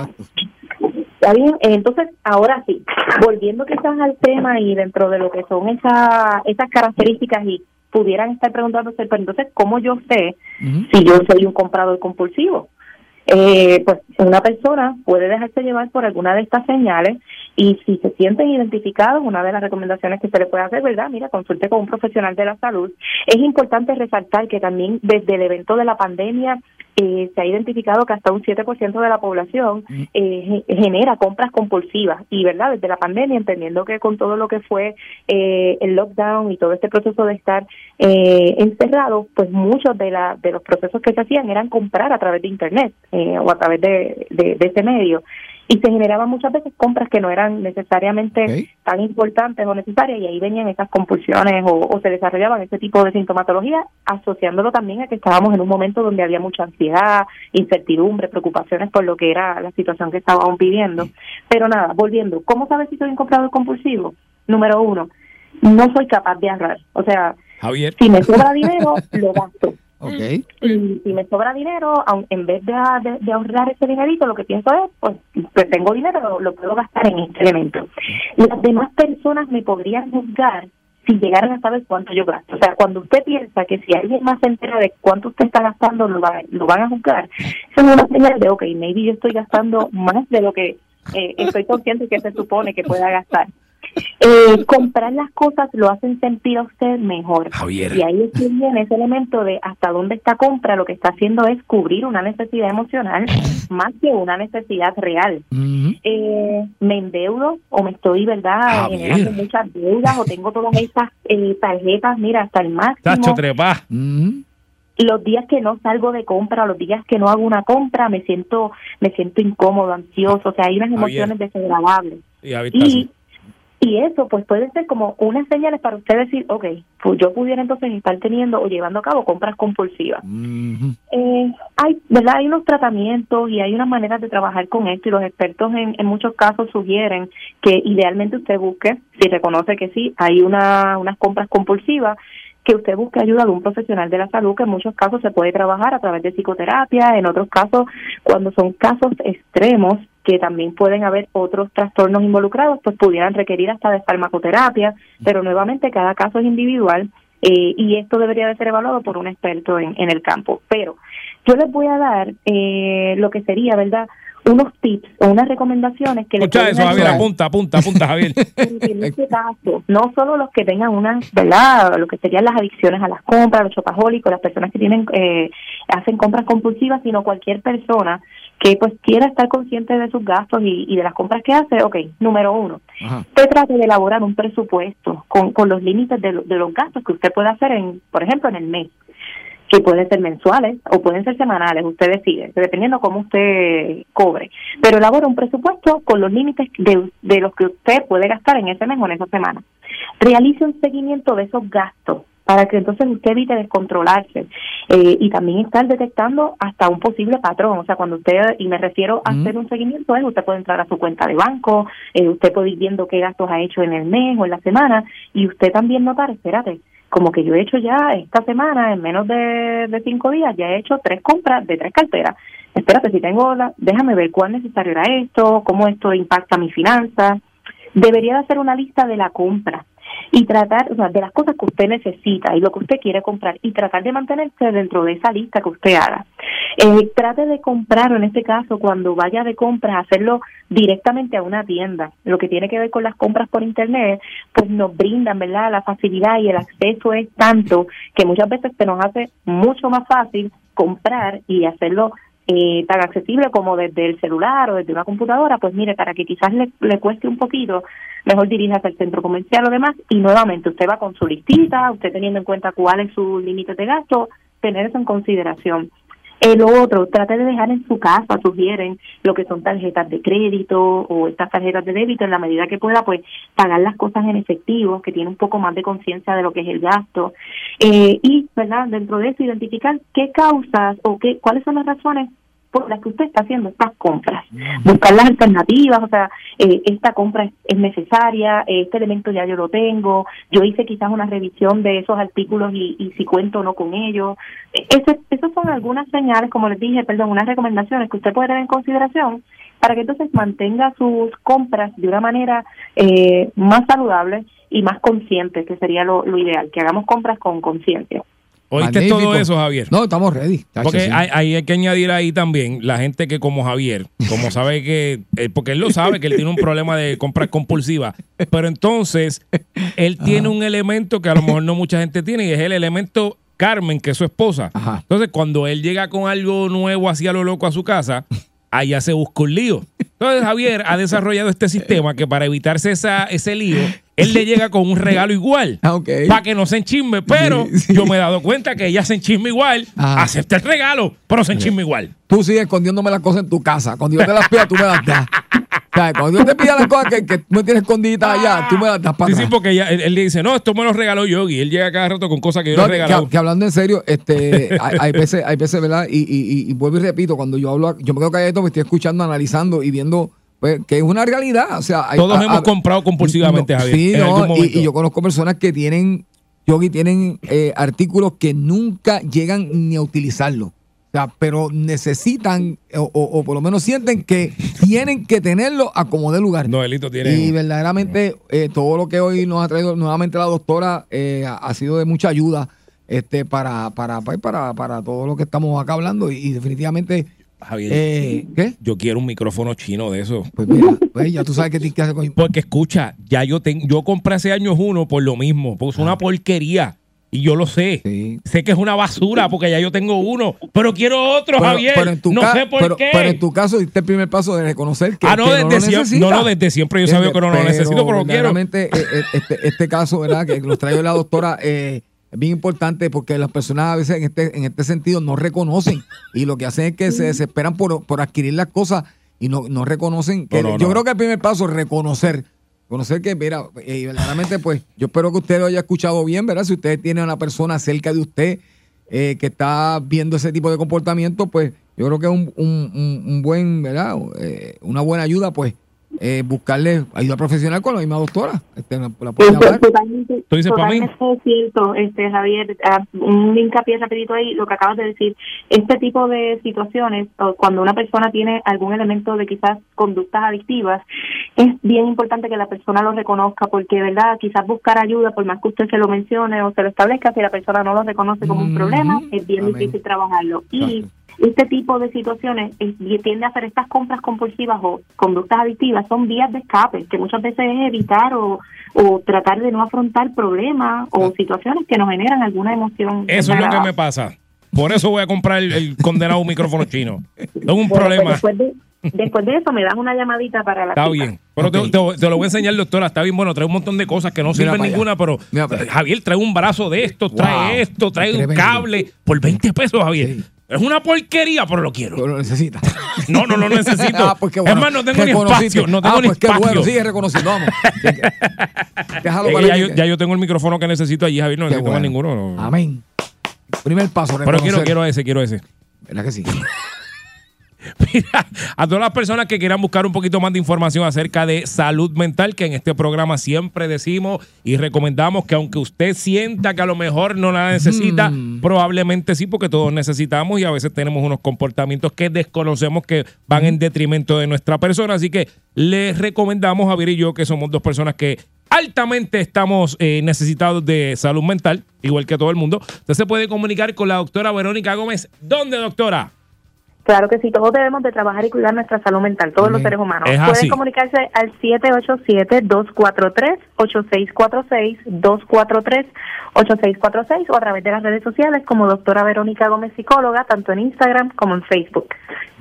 ¿Está bien? Entonces, ahora sí, volviendo quizás al tema y dentro de lo que son esa, esas características y pudieran estar preguntándose, pero entonces, ¿cómo yo sé si yo soy un comprador compulsivo? Eh, pues una persona puede dejarse llevar por alguna de estas señales y si se sienten identificados, una de las recomendaciones que se le puede hacer, ¿verdad? Mira, consulte con un profesional de la salud. Es importante resaltar que también desde el evento de la pandemia eh, se ha identificado que hasta un 7% de la población eh, ge- genera compras compulsivas y, ¿verdad? Desde la pandemia, entendiendo que con todo lo que fue eh, el lockdown y todo este proceso de estar eh, encerrado, pues muchos de, la, de los procesos que se hacían eran comprar a través de Internet eh, o a través de, de, de ese medio. Y se generaban muchas veces compras que no eran necesariamente tan importantes o necesarias y ahí venían esas compulsiones o, o se desarrollaban ese tipo de sintomatología, asociándolo también a que estábamos en un momento donde había mucha ansiedad, incertidumbre, preocupaciones por lo que era la situación que estábamos viviendo. Pero nada, volviendo, ¿cómo sabes si soy un comprador compulsivo? Número uno, no soy capaz de ahorrar. O sea, Javier. si me sobra dinero, lo gasto. Y si me sobra dinero, en vez de, ahorrar ese dinerito, lo que pienso es, pues, pues tengo dinero, lo, lo puedo gastar en este elemento. Las demás personas me podrían juzgar si llegaran a saber cuánto yo gasto. O sea, cuando usted piensa que si alguien más se entera de cuánto usted está gastando, lo, va- lo van a juzgar, eso es una señal de, ok, maybe yo estoy gastando más de lo que eh, estoy consciente que se supone que pueda gastar. Eh, comprar las cosas lo hacen sentir a usted mejor. Javier. Y ahí es que viene ese elemento de hasta dónde esta compra lo que está haciendo es cubrir una necesidad emocional más que una necesidad real. Eh, me endeudo o me estoy, ¿verdad?, generando muchas deudas o tengo todas estas eh, tarjetas, mira, hasta el máximo Tacho trepa. Ujú. los días que no salgo de compra, los días que no hago una compra, me siento me siento incómodo, ansioso, o sea, hay unas Javier. emociones desagradables. Y está Y. y eso pues puede ser como unas señales para usted decir, ok, pues yo pudiera entonces estar teniendo o llevando a cabo compras compulsivas. Eh, hay, ¿verdad? Hay unos tratamientos y hay unas maneras de trabajar con esto y los expertos en, en muchos casos sugieren que idealmente usted busque, si reconoce que sí, hay una, unas compras compulsivas, que usted busque ayuda de un profesional de la salud, que en muchos casos se puede trabajar a través de psicoterapia, en otros casos, cuando son casos extremos, que también pueden haber otros trastornos involucrados, pues pudieran requerir hasta de farmacoterapia, pero nuevamente cada caso es individual eh, y esto debería de ser evaluado por un experto en, en el campo. Pero yo les voy a dar eh, lo que sería, ¿verdad? Unos tips o unas recomendaciones que les Escucha pueden eso, Javier. Apunta, apunta, apunta, Javier. en este caso, no solo los que tengan unas, ¿verdad? Lo que serían las adicciones a las compras, los chocajólicos, las personas que tienen, eh, hacen compras compulsivas, sino cualquier persona que pues quiera estar consciente de sus gastos y, y de las compras que hace, ok, número uno, Ajá. usted trate de elaborar un presupuesto con, con los límites de, lo- de los gastos que usted puede hacer, en, por ejemplo, en el mes que pueden ser mensuales o pueden ser semanales, usted decide, dependiendo cómo usted cobre. Pero elabora un presupuesto con los límites de, de los que usted puede gastar en ese mes o en esa semana. Realice un seguimiento de esos gastos para que entonces usted evite descontrolarse eh, y también estar detectando hasta un posible patrón. O sea, cuando usted, y me refiero a hacer un seguimiento, es usted puede entrar a su cuenta de banco, eh, usted puede ir viendo qué gastos ha hecho en el mes o en la semana y usted también notar, espérate, como que yo he hecho ya esta semana, en menos de, cinco días, ya he hecho tres compras de tres carteras. Espérate, si tengo la, déjame ver cuán necesario era esto, cómo esto impacta mi finanza. Debería de hacer una lista de la compra y tratar, o sea, de las cosas que usted necesita y lo que usted quiere comprar y tratar de mantenerse dentro de esa lista que usted haga. Eh, trate de comprar, en este caso, cuando vaya de compras, hacerlo directamente a una tienda. Lo que tiene que ver con las compras por internet, pues nos brindan, ¿verdad? La facilidad y el acceso es tanto que muchas veces se nos hace mucho más fácil comprar y hacerlo eh, tan accesible como desde el celular o desde una computadora, pues mire, para que quizás le, le cueste un poquito, mejor diríjase al centro comercial o demás y nuevamente usted va con su listita, usted teniendo en cuenta cuál es su límite de gasto, tener eso en consideración. El otro, trate de dejar en su casa, sugieren lo que son tarjetas de crédito o estas tarjetas de débito en la medida que pueda, pues pagar las cosas en efectivo, que tiene un poco más de conciencia de lo que es el gasto. Eh, y, ¿verdad? Dentro de eso, identificar qué causas o qué, cuáles son las razones por las que usted está haciendo estas compras. Buscar las alternativas, o sea, eh, esta compra es, es necesaria, eh, este elemento ya yo lo tengo, yo hice quizás una revisión de esos artículos y, y si cuento o no con ellos. Ese- esas son algunas señales, como les dije, perdón, unas recomendaciones que usted puede tener en consideración para que entonces mantenga sus compras de una manera eh, más saludable y más consciente, que sería lo, lo ideal, que hagamos compras con conciencia. ¿Oíste Magnífico. todo eso, Javier? No, estamos ready. Porque sí. hay, hay- hay que añadir ahí también la gente que como Javier, como sabe que, eh, porque él lo sabe que él tiene un problema de compras compulsivas, pero entonces él tiene un elemento que a lo mejor no mucha gente tiene y es el elemento Carmen, que es su esposa. Ajá. Entonces cuando él llega con algo nuevo así a lo loco a su casa, allá se busca un lío. Entonces Javier ha desarrollado este sistema que para evitarse esa, ese lío, él le llega con un regalo igual. Ah, ok. Para que no se enchisme, pero Sí, sí. yo me he dado cuenta que ella se enchisme igual, Ajá. acepta el regalo, pero se enchisme igual. Tú sigues escondiéndome las cosas en tu casa. Cuando yo te las pida, tú me las das. O sea, cuando yo te pida las cosas que, que tú me tienes escondidas allá, tú me las das para Sí, sí, porque ella- él, él le dice, no, esto me lo regaló Yogi. Él llega cada rato con cosas que yo No, le he que, que hablando en serio, este, hay, hay veces, hay veces, ¿verdad? Y, y, y- y vuelvo y repito, cuando yo hablo, yo me quedo calladito, me estoy escuchando, analizando y viendo pues, que es una realidad. O sea, hay- Todos a- hemos a- comprado compulsivamente, no, Javier, Sí, en no, algún y- momento. y, yo conozco personas que tienen, Yogi, tienen eh, artículos que nunca llegan ni a utilizarlo. O sea, pero necesitan, o, o- o por lo menos sienten que tienen que tenerlo a como de lugar. Noelito tiene... Y verdaderamente eh, todo lo que hoy nos ha traído nuevamente la doctora eh, ha- sido de mucha ayuda este para para pues, para, para todo lo que estamos acá hablando y, y definitivamente Javier, eh, ¿qué? yo quiero un micrófono chino de eso. Pues mira, pues ya tú sabes qué tienes que hacer con Porque escucha, ya yo tengo, yo compré hace años uno por lo mismo, porque es una porquería. Y yo lo sé. Ah. Sí. Sé que es una basura porque ya yo tengo uno, pero quiero otro, Pero- Javier. pero en tu no sé por pero- qué. pero en tu caso diste el primer paso de reconocer que, ah, no, que desde lo siempre. No, no, desde siempre yo sabía que no lo necesito, pero lo quiero. eh, eh, este, este caso, ¿verdad? Que nos trae la doctora eh, es bien importante porque las personas a veces en este, en este sentido no reconocen y lo que hacen es que se desesperan por, por adquirir las cosas y no, no reconocen. Que, No, no, yo no. creo que el primer paso es reconocer. Conocer que, mira, eh, y verdaderamente, pues, yo espero que usted lo haya escuchado bien, ¿verdad? Si usted tiene a una persona cerca de usted eh, que está viendo ese tipo de comportamiento, pues, yo creo que es un, un- un- un buen, ¿verdad? Eh, una buena ayuda, pues, eh, buscarle ayuda profesional con la misma doctora. Este, la, la puede Esto llamar. es totalmente, ¿Tú dices para mí? totalmente cierto, este, Javier. Ah, un hincapié rapidito ahí, lo que acabas de decir. Este tipo de situaciones, o cuando una persona tiene algún elemento de quizás conductas adictivas, es bien importante que la persona lo reconozca, porque, ¿verdad? Quizás buscar ayuda, por más que usted se lo mencione o se lo establezca, si la persona no lo reconoce como un problema, es bien Amén. difícil trabajarlo. Y Exacto. Este tipo de situaciones es- y tiende a hacer estas compras compulsivas o conductas adictivas son vías de escape que muchas veces es evitar o, o tratar de no afrontar problemas o situaciones que nos generan alguna emoción. Eso es lo que me pasa. Por eso voy a comprar el, el condenado micrófono chino. Tengo un Bueno, pues problema. después, de, después de eso me das una llamadita para la Está cita. bien. Pero te- Ok. te, te lo voy a enseñar, doctora. Está bien, bueno, trae un montón de cosas que no Mira sirven allá. ninguna, pero Mira. Javier trae un brazo de esto, trae Wow. esto, trae un cable por 20 pesos, Javier. Sí. Es una porquería, pero lo quiero. Pero lo necesita. No, no lo necesito. Ah, pues qué bueno. Es más, no tengo ni espacio. No tengo ah, ni pues qué espacio. bueno, sigue reconociendo. Vamos. Déjalo Eh, para ya, yo, ya yo tengo el micrófono que necesito allí, Javier. No Qué necesito más ninguno. no. Amén. Primer paso, Pero quiero, quiero ese, quiero ese. ¿Verdad que sí? Mira, a todas las personas que quieran buscar un poquito más de información acerca de salud mental, que en este programa siempre decimos y recomendamos que aunque usted sienta que a lo mejor no la necesita, Mm. probablemente sí, porque todos necesitamos y a veces tenemos unos comportamientos que desconocemos que van en detrimento de nuestra persona. Así que les recomendamos, Javier y yo, que somos dos personas que altamente estamos eh, necesitados de salud mental, igual que todo el mundo. Usted se puede comunicar con la doctora Verónica Gómez. ¿Dónde, doctora? Claro que sí, todos debemos de trabajar y cuidar nuestra salud mental, todos los seres humanos. Es Pueden así. comunicarse al 787-243-8646, 243-8646 o a través de las redes sociales como doctora Verónica Gómez Psicóloga, tanto en Instagram como en Facebook.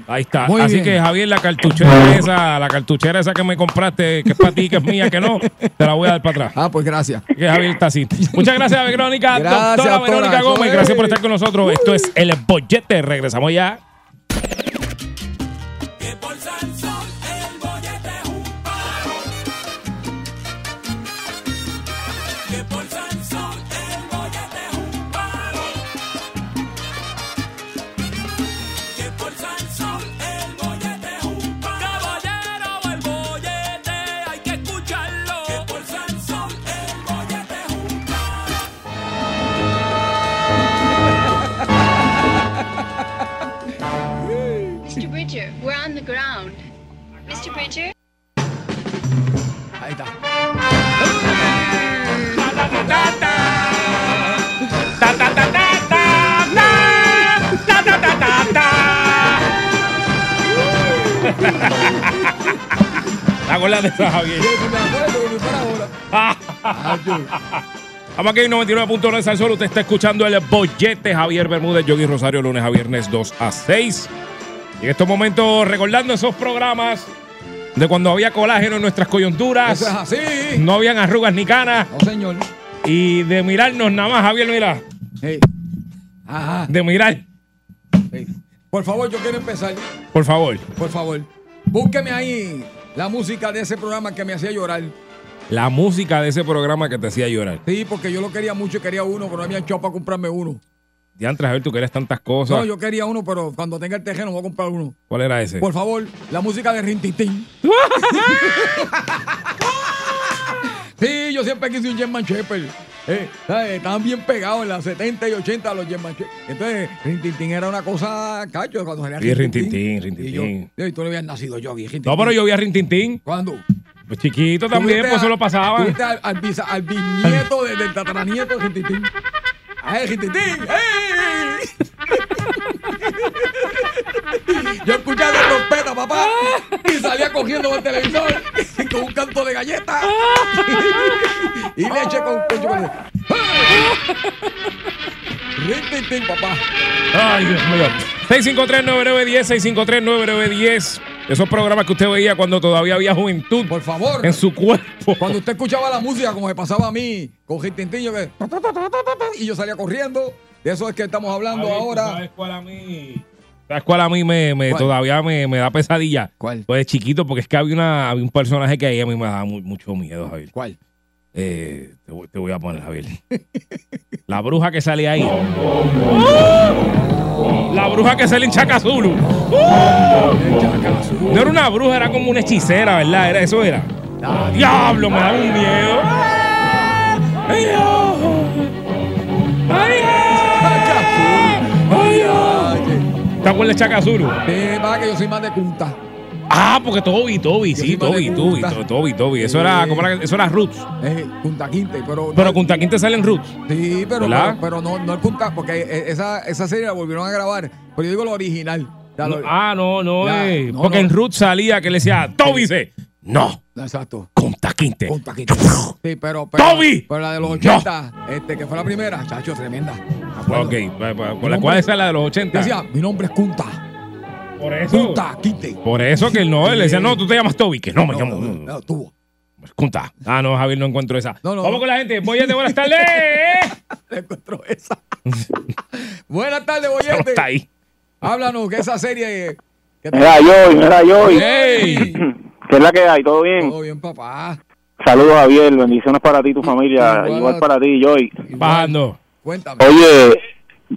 Ahí está. Muy Así bien. que, Javier, la cartuchera esa, la cartuchera esa que me compraste, que es para ti, que es mía, que no, te la voy a dar para atrás. Ah, pues gracias. Que Javier está así. Muchas gracias, Verónica. Gracias, doctora doctora. Verónica Gómez. Gracias por es. estar con nosotros. Esto es El Bollete. Regresamos ya. De esa, Javier? Vamos aquí en 99.9 de Salsol. Usted está escuchando el bollete Javier Bermúdez, Yogi Rosario, lunes a viernes 2 a 6. Y en estos momentos recordando esos programas de cuando había colágeno en nuestras coyunturas. Eso es así. No habían arrugas ni canas. No, señor. Y de mirarnos nada más, Javier, mira. Hey. Ajá. De mirar, hey. Por favor, yo quiero empezar. por favor. Por favor. Búsqueme ahí la música de ese programa que me hacía llorar. La música de ese programa que te hacía llorar. Sí, porque yo lo quería mucho y quería uno, pero no había echado para comprarme uno. Diantre, Javier, tú querías tantas cosas. No, yo quería uno, pero cuando tenga el tejeno voy a comprar uno. ¿Cuál era ese? Por favor, la música de Rintintín. sí, yo siempre quise un German Shepherd. Eh. Estaban bien pegados en las 70 y 80 los Shepherd. Entonces, Rintintín era una cosa, cacho, cuando salía Sí, Rintintín, Rintintín. Y yo, y tú no habías nacido yo, Rintintín. No, pero yo vi a Rintintín. ¿Cuándo? Pues chiquito también, pues a- eso lo tuviste Al, al, bisa- al bisnieto de- del tataranieto de Rintintín. ¡Ay, Rintintín! ¡Ey! Yo escuchaba la trompeta, papá, y salía cogiendo el televisor con un canto de galleta y leche con, con chocolate. Rintintín, papá. Ay, Dios mío. 653-9910, 653-9910. Esos programas que usted veía cuando todavía había juventud Por favor. en su cuerpo. Cuando usted escuchaba la música, como me pasaba a mí, con Rintintín, yo que... Y yo salía corriendo. De eso es que estamos hablando Javier, ¿tú ahora. ¿Sabes cuál a mí? ¿Sabes cuál a mí me, me- ¿Cuál? todavía me, me da pesadilla? ¿Cuál? Pues de chiquito, porque es que había, una, había un personaje que ahí a mí me daba mu- mucho miedo, Javier. ¿Cuál? Eh, te, voy, te voy a poner, Javier. La bruja que sale ahí. La bruja que sale en Chacazulu. No era una bruja, era como una hechicera, ¿verdad? Era, eso era. ¡Diablo! Me da un miedo. ¡Ay, Dios! ¡Ay, ¿Te acuerdas de Chacazulu? Sí, va que yo soy más de Kunta. Ah, porque Toby, Toby, sí, Toby, Toby, Punta. Toby, Toby. Eso era, ¿cómo era? Eso era Roots. Eh, Kunta Quinte, pero. Pero con Taquín te salen Roots. Sí, pero, pero, pero no, no el Kunta, porque eh, esa, esa serie la volvieron a grabar. Pero yo digo lo original. No, lo- ah, no, no, eh. no, Porque en Ruth salía que le decía, Toby dice, no, Exacto. con Taquinte. Kunta Quinte. Sí, pero. pero ¡Toby! Pero la de los No. 80, este, que fue la primera, chacho, tremenda. Acuerdo. Ok, con la cual esa es la de los 80. Decía, mi nombre es Kunta. por eso. Kunta Quinte. Por eso que él no, él le decía, no, tú te llamas Toby, que no me llamo. no, no, tuvo. Kunta. Ah, no, Javier, no encuentro esa. No, no. Vamos con la gente. Boyete, buenas tardes. Encuentro esa. Buenas tardes, Boyete. está ahí. Háblanos, que esa serie. Que Mira, yo, mira, yo. Hey. ¿Qué es la que hay? ¿Todo bien? Todo bien, papá. Saludos, Javier. Bendiciones para ti y tu familia. Igual. Igual para ti, Joy. Bajando. Cuéntame. Oye,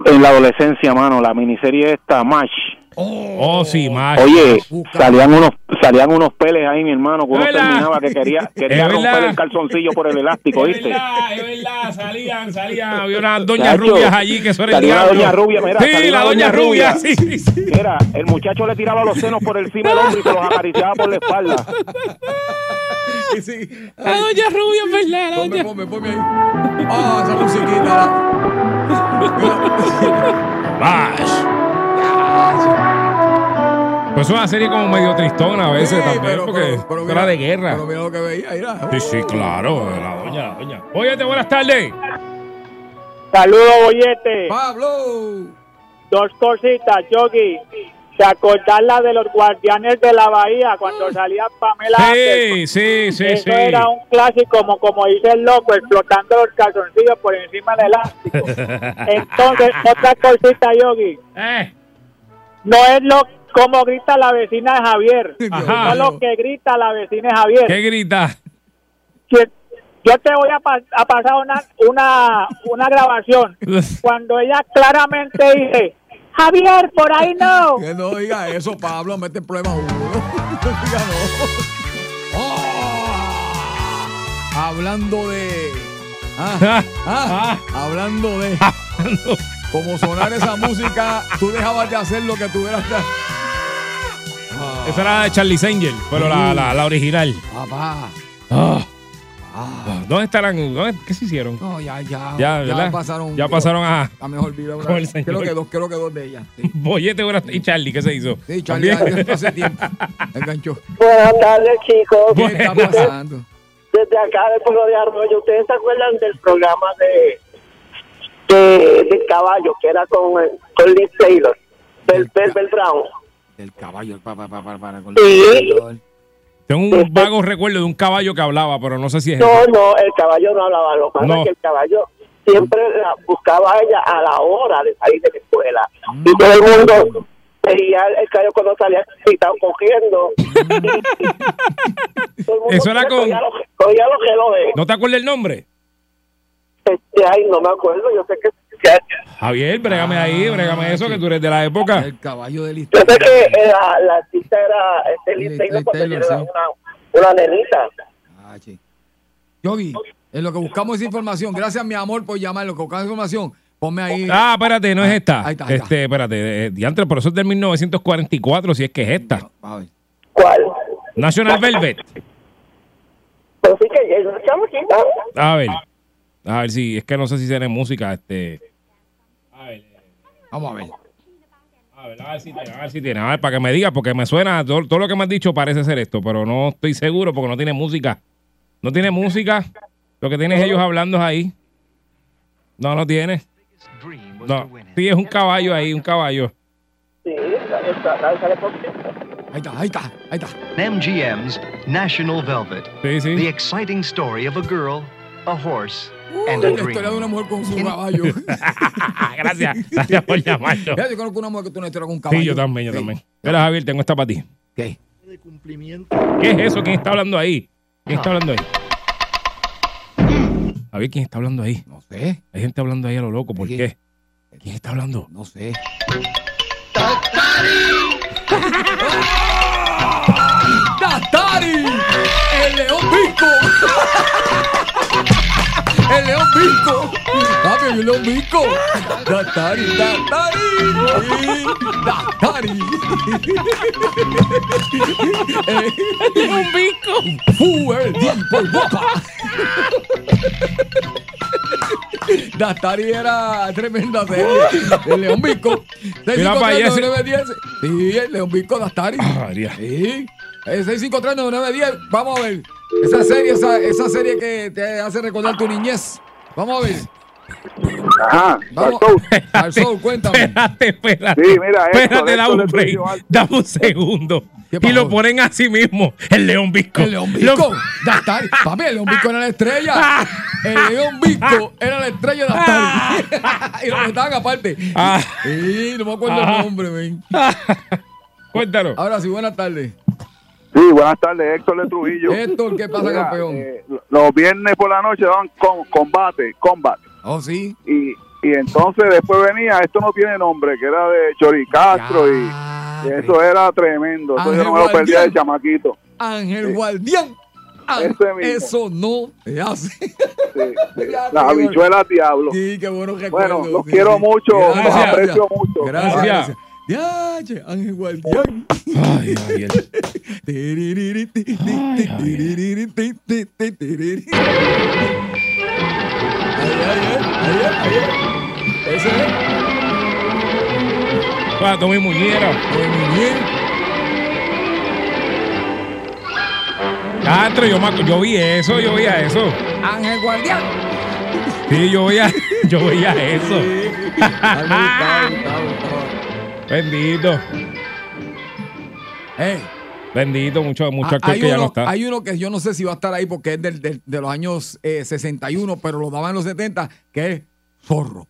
en la adolescencia, mano, la miniserie esta, MASH. Oh, sí, más. Oye, busca. salían unos salían unos peles ahí, mi hermano, que uno Es verdad. terminaba que quería, quería Es romper verdad. el calzoncillo por el elástico, Es ¿viste? verdad, es verdad, salían, salían. Había unas doñas rubias allí que el salía diablo. doña rubia, mira, Sí, la doña doña rubia, rubia. sí, sí. Mira, el muchacho le tiraba los senos por encima del hombro y se los acariciaba por la espalda. Sí, sí. La doña rubia, es verdad, la Ponme, doña. ponme, ponme ahí. Ah, esa musiquita. Bash. Pues es una serie como medio tristona a veces Sí, también, porque pero era mira- de guerra. Pero mira lo que veía, mira. Sí, sí, claro, la doña, la doña. Óyete, buenas tardes. Saludos, Bollete. Pablo. Dos cositas, Yogi. ¿Se acordan la de los guardianes de la bahía cuando salía Pamela Anderson? Sí, sí, sí, Eso sí. era un clásico, como, como dice el loco, explotando los calzoncillos por encima del elástico. Entonces, otra cosita, Yogi. Eh, No es lo como grita la vecina de Javier, Ajá. no lo que grita la vecina de Javier. ¿Qué grita? Que- Yo te voy a, a pasar una, una, una grabación cuando ella claramente dice, Javier, por ahí no. Que no diga eso, Pablo, mete el problema a uno. No diga no. Oh, hablando de. Ah, ah, hablando de. Como sonar esa música, tú dejabas de hacer lo que tuvieras que Ah, Esa era de Charlie's Angel, pero la, la, la original. Papá. Ah. ¿Dónde estarán? ¿Dónde- ¿Qué se hicieron? No, ya, ya. Ya, ¿verdad? pasaron. Ya pasaron a- A mejor vida. con el señor. Creo que dos, creo que dos de ellas. Sí, Bollete buenas- y Charlie, ¿qué se hizo? sí Charlie, También. hace tiempo. Enganchó. Buenas tardes, chicos. ¿Qué está Bueno. pasando? Desde acá del pueblo de Arroyo, ¿ustedes se acuerdan del programa de, de del caballo que era con, eh, con Liz Taylor? Del Bel Brown. El caballo, para, para, para, para. Con Sí. Tengo un vago recuerdo de un caballo que hablaba, pero no sé si es No, no, el caballo no hablaba. Lo que pasa No. es que el caballo siempre la buscaba a ella a la hora de salir de la escuela. Y todo el mundo veía el caballo cuando salía cogiendo. Todo el mundo Eso era con- Cogía los, cogía los. ¿No te acuerdas el nombre? Este, ay, no me acuerdo. Yo sé que. Javier, brégame ahí, brégame eso, que tú eres de la época. El caballo de Yo sé que eh, la, la artista era este, Taylor, ella era sí. una, una nenita. Ah, sí. Yogi, en lo que buscamos esa información, gracias mi amor por llamar, lo que buscamos información, ponme ahí. Ah, espérate, no es esta. Ahí está, ahí está. Este, espérate, eh, diantre, por eso es del 1944, si es que es esta. A ver. ¿Cuál? National Velvet. Pero sí que es una chamaquita. A ver. A ver si, es que no sé si tiene música, este. Vamos a ver. A ver, a ver si tiene, a ver si tiene. A ver, para que me diga, porque me suena, todo, todo lo que me has dicho parece ser esto, pero no estoy seguro porque no tiene música. No tiene música. Lo que tienes ellos hablando es ahí. No, no tiene. No. Sí, es un caballo ahí, un caballo. Sí, Ahí está, ahí está, ahí está. MGM's National Velvet. Sí, sí. The exciting story of a girl, a horse, and La historia de una mujer con su caballo. gracias, gracias por llamarlo. Ya, yo conozco una mujer que tiene una historia con un caballo. Sí, yo también, yo Sí. también. Mira, Javier, tengo esta para ti. ¿Qué? ¿Qué es eso? ¿Quién está hablando ahí? ¿Quién está hablando ahí? Javier, ¿quién está hablando ahí? No sé, Hay gente hablando ahí a lo loco. ¿Por ¿Qué? qué? ¿Quién está hablando? no sé. ¡Tatari! ¡El león Vico! ¡El león Vico! ¡Papi, el león Vico! ¡Tatari, Tatari! ¡Tatari! ¡León Vico! ¡Fue el tiempo guapa! Datari era tremenda serie. El León Vico. Mira pa' allá ese- 653-9910. Sí, el León Vico Datari. Ah, María. Sí. El 653-9910. Vamos a ver. Esa serie, esa, esa serie que te hace recordar tu niñez. Vamos a ver. Ajá, Vamos. Al sol, cuéntame. Espérate, espérate. Sí, mira, esto, espérate, un break. Dame un segundo. ¿Qué Y lo ponen así mismo. El León Visco. El León. Datari. Papi, el León Vico era la estrella. El León Vico era la estrella de Datari. y lo estaban aparte. Ah. Sí, no me acuerdo Ah. el nombre, ven. Cuéntanos. Ahora sí, buenas tardes. Sí, buenas tardes, Héctor de Trujillo. Héctor, ¿qué pasa, campeón? eh, los viernes por la noche daban con, combate, combat. Oh, sí. Y, y entonces después venía, esto no tiene nombre, que era de Chori Castro y, y eso era tremendo. Entonces yo no me lo perdía de chamaquito. Ángel Guardián. Ah. Eso no se hace. Sí, sí. Las habichuelas diablo. Sí, qué buenos recuerdos. Bueno, los sí, quiero sí. mucho, los Gracias. aprecio mucho. Gracias, Gracias. Diache, Ángel Guardián. Ay, tiririri. Ahí, ahí, ahí. Ese es. Ah, Tommy Muñera. Muy bien. Castro, yo, yo vi eso, yo veía eso. Ángel Guardián. Sí, yo veía, yo veía eso. Bendito. Ey. Bendito, mucho, mucho Ah, hay, que ya no está. hay uno que yo no sé si va a estar ahí porque es del, del- de los años eh, 61, pero lo daban en los 70, que es Zorro.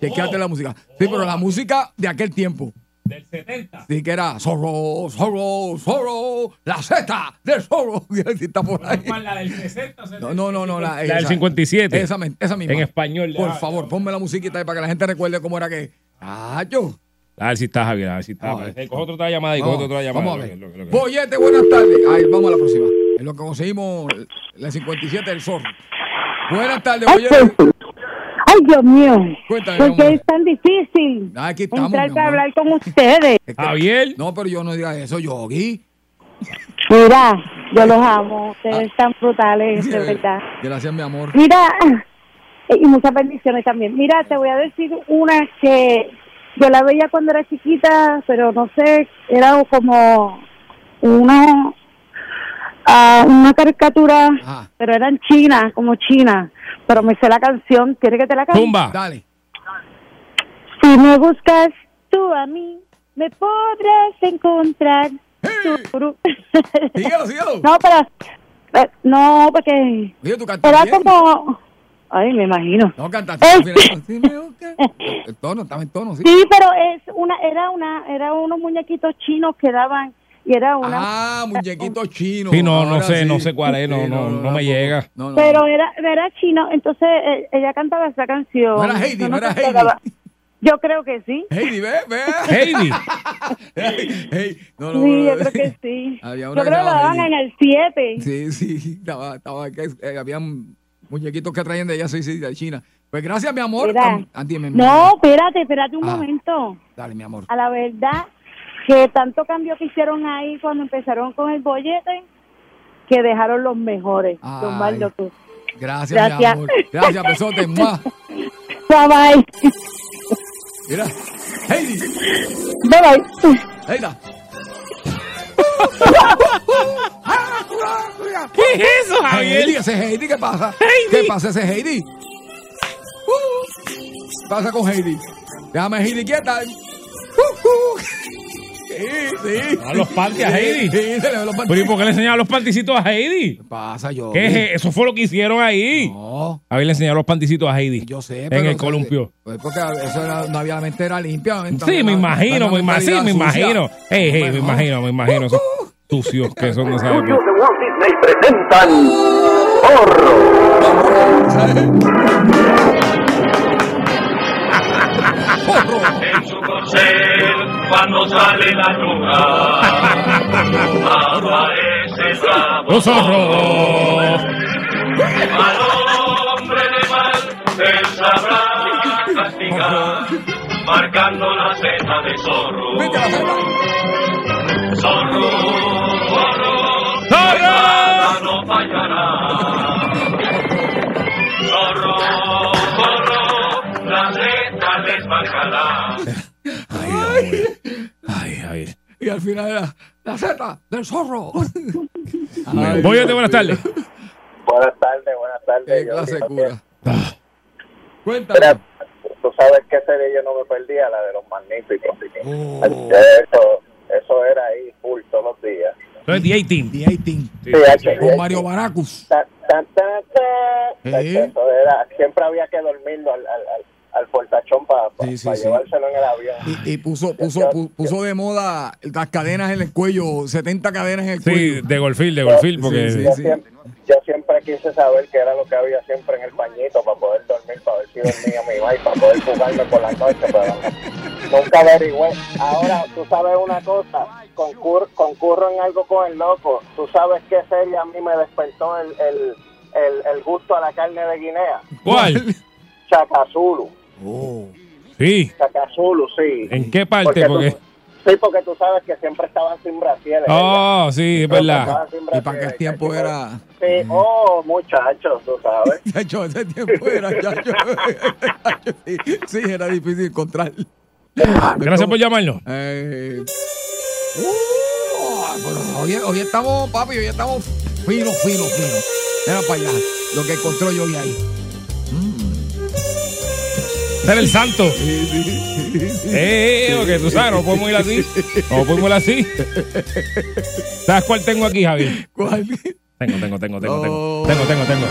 Chequeate la música. Sí, pero la música de aquel tiempo. Del 70. Sí, que era Zorro, Zorro, Zorro, la Z del Zorro. Está por ahí. La del 60. No, no, no, no. La, La del esa- 57. Esa, esa misma. En español. Por favor, ponme la musiquita ahí para que la gente recuerde cómo era que. Ah, yo. A ver si está Javier, a ver si está. Eh, Coge otra llamada y coge Vamos, otra llamada. vamos a ver. Lo buenas tardes. Ahí, vamos a la próxima. Es lo que conseguimos, la 57 del Zorro. Buenas tardes, Boyete. Ay, Dios mío. Cuéntame, ¿Por mi qué amor. es tan difícil Ah, Aquí estamos. entrar para hablar con ustedes? Es que- Javier. No, pero yo no diga eso, Yogi. Mira, yo los amo. Ustedes están brutales, de verdad. Gracias, mi amor. Mira, y muchas bendiciones también. Mira, te voy a decir una que yo la veía cuando era chiquita, pero no sé, era como una ah, una caricatura, pero era en China, como China. Pero me sé la canción, ¿quieres que te la cante? Dale. Si me buscas tú a mí, me podrás encontrar. Síguelo, síguelo. No, pero, eh, no, porque Oye, era bien. como, ay, me imagino. No cantaste. al final. Sí. El tono, estaba en tono, sí. Sí, pero es una, era una, era unos muñequitos chinos que daban y era una. Ah, muñequito chino. Sí, no, no sé, sí. no sé cuál es, no, Sí, no, no me llega. No, no, pero era, era chino, entonces eh, ella cantaba esa canción. No era Heidi, Yo no era Heidi. Yo creo que sí. Heidi, ve, ve. Heidi. Hey, no, no, Sí, no, yo creo que sí. Había Yo creo que lo llamada daban en el 7. Sí, sí, estaba, estaba, que, eh, habían muñequitos que traían de allá, sí, sí, de China. Pues gracias, mi amor. Mira. Am- ah, dime, mi No, amor. espérate, espérate un Ah. momento. Dale, mi amor. A la verdad, que tanto cambio que hicieron ahí cuando empezaron con el bollete, que dejaron los mejores. Los Ay. más locos. Gracias, mi amor. Gracias, besote. Bye bye. Mira, Heidi, Bye bye. Heidi. ¿Qué es eso, Javier? Heidi, ese es Heidi, ¿qué pasa? ¿Qué pasa ese Heidi? Uh, ¿Qué pasa con Heidi? Déjame Heidi quieta. Sí, sí. A los panties a Heidi. Sí, se le ven los Pero ¿y panties. por qué le enseñaron los panticitos a Heidi? ¿Qué pasa, yo? ¿Qué es? Eso fue lo que hicieron ahí. No. A ver, le enseñaron los panticitos a Heidi. Yo sé, En pero, el o sea, columpio. Pues porque eso era- no había la mente era limpia. Sí, me imagino, me imagino, me mentalidad imagino. Ey, ey, me imagino, me imagino. Esos sucios que son de esa época. Walt Disney presentan En su corcel, cuando sale la luna, aparece el rabo. Los zorros. Al hombre de mal, él sabrá castigar, marcando la seta de zorro. Zorro, zorro, zorro, no fallará. Zorro, zorro, la seta les marcará. Ay, ay. Y al final era la seta del zorro. Voy a buenas tardes. Buenas tardes, buenas tardes. Qué Yo clase cura. que- Cuéntame. Tú sabes qué serie yo no me perdía, la de los magníficos. Oh. Eso, eso era ahí full todos los días. Entonces, The 18. The 18. Sí, H, Con. Mario Baracus. Ta- ta- ta- ta. Sí. Eso era, siempre había que dormirlo al, al, al, al portachón para Sí, sí, sí. llevárselo en el avión. Y, y puso, puso, pu- puso de moda las cadenas en el cuello, 70 cadenas en el Sí, cuello. de golfil, de golfil, porque. Sí, yo, sí. siempre, yo siempre quise saber qué era lo que había siempre en el pañito para poder dormir, para ver si dormía mi mamá y para poder jugarme por la noche, pero nunca averigüé. Ahora, tú sabes una cosa, concur, concurro en algo con el loco. Tú sabes qué serie a mí me despertó el, el, el, el gusto a la carne de Guinea. ¿Cuál? Chacazulu. Oh. Sí. Sí. ¿En qué parte? Porque tú- sí, porque tú sabes que siempre estaban sin brasieres. Oh, sí, es verdad. Y para aquel tiempo era. Sí, oh, muchachos, tú sabes. Chacho, ese tiempo era, chacho. Sí, sí, era difícil encontrar. Gracias por llamarnos. Eh, uh, hoy, hoy estamos, papi, hoy estamos fino, fino, fino. Mira para allá, lo que encontró yo ahí. Ser el santo. Eh, porque tú sabes, no podemos ir así. No podemos ir así. ¿Sabes cuál tengo aquí, Javier? ¿Cuál? Tengo, tengo, tengo, tengo, tengo. Tengo, tengo, tengo.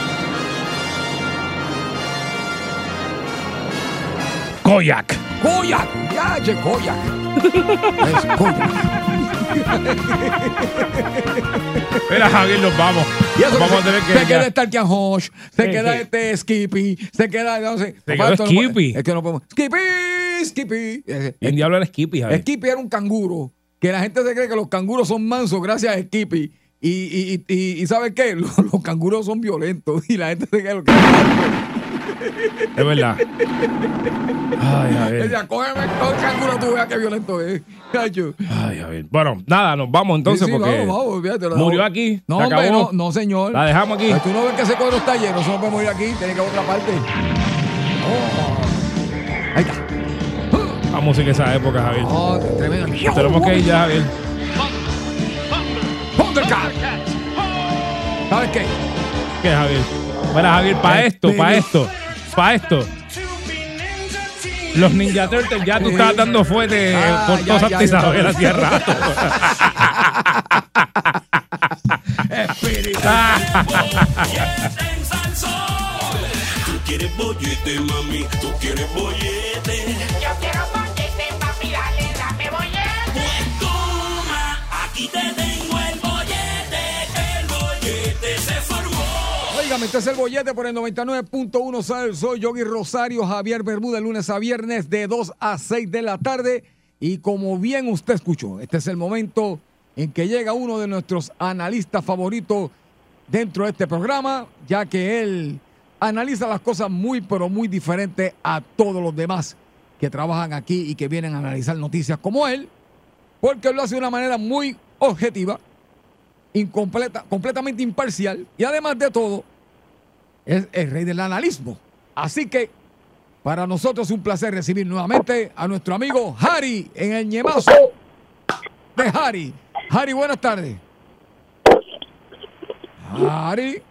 Koyak. Koyak. Ya, Koyak. Mira, Javier, nos vamos. Y eso vamos que a tener que. se queda Starkian Hosh, se Sí, queda sí. este Skippy, se queda, no sé. Se quedó esto no Skippy. Es que no podemos. Skippy, Skippy. ¿Quién diablo era Skippy, Javier? Skippy era un canguro, que la gente se cree que los canguros son mansos gracias a Skippy. Y, y, y, y, ¿sabes qué? Los, los canguros son violentos y la gente se cree que Es verdad. Ay, Javier. Ella, cógeme todo el canguro, tú veas qué violento es. Cacho. Ay, Javier. Bueno, nada, nos vamos entonces Sí, sí, porque vamos, vamos, la murió aquí. No, se hombre, acabó. no, no, señor. La dejamos aquí. Ay, Tú no ves que ese cuadro está lleno, eso no podemos ir aquí, tiene que ir a otra parte. Oh. Ahí está. La música de esa época, Javier. Oh, tremendo. Nos tenemos que ir ya, Javier. Thundercat. ¿Sabes qué? ¿Qué, Javier? Mira, Javier, para Eh, esto, para esto, para esto. Los Ninja Turtles ya tú estabas dando fuerte Ah, por ya, toda Santa Isabel hacía rato. Tú quieres bollete, mami, tú quieres bollete. Yo quiero bollete, papi, dale, dame bollete. Pues toma, aquí te tengo Este es el bollete por el 99.1 Sal. Soy Yogi Rosario, Javier Bermúdez, lunes a viernes de 2 a 6 de la tarde. Y como bien usted escuchó, este es el momento en que llega uno de nuestros analistas favoritos dentro de este programa, ya que él analiza las cosas muy, pero muy diferentes a todos los demás que trabajan aquí y que vienen a analizar noticias como él, porque lo hace de una manera muy objetiva, incompleta, completamente imparcial y además de todo, es el rey del analismo. Así que para nosotros es un placer recibir nuevamente a nuestro amigo Harry en el ñemazo de Harry. Harry, buenas tardes. Harry.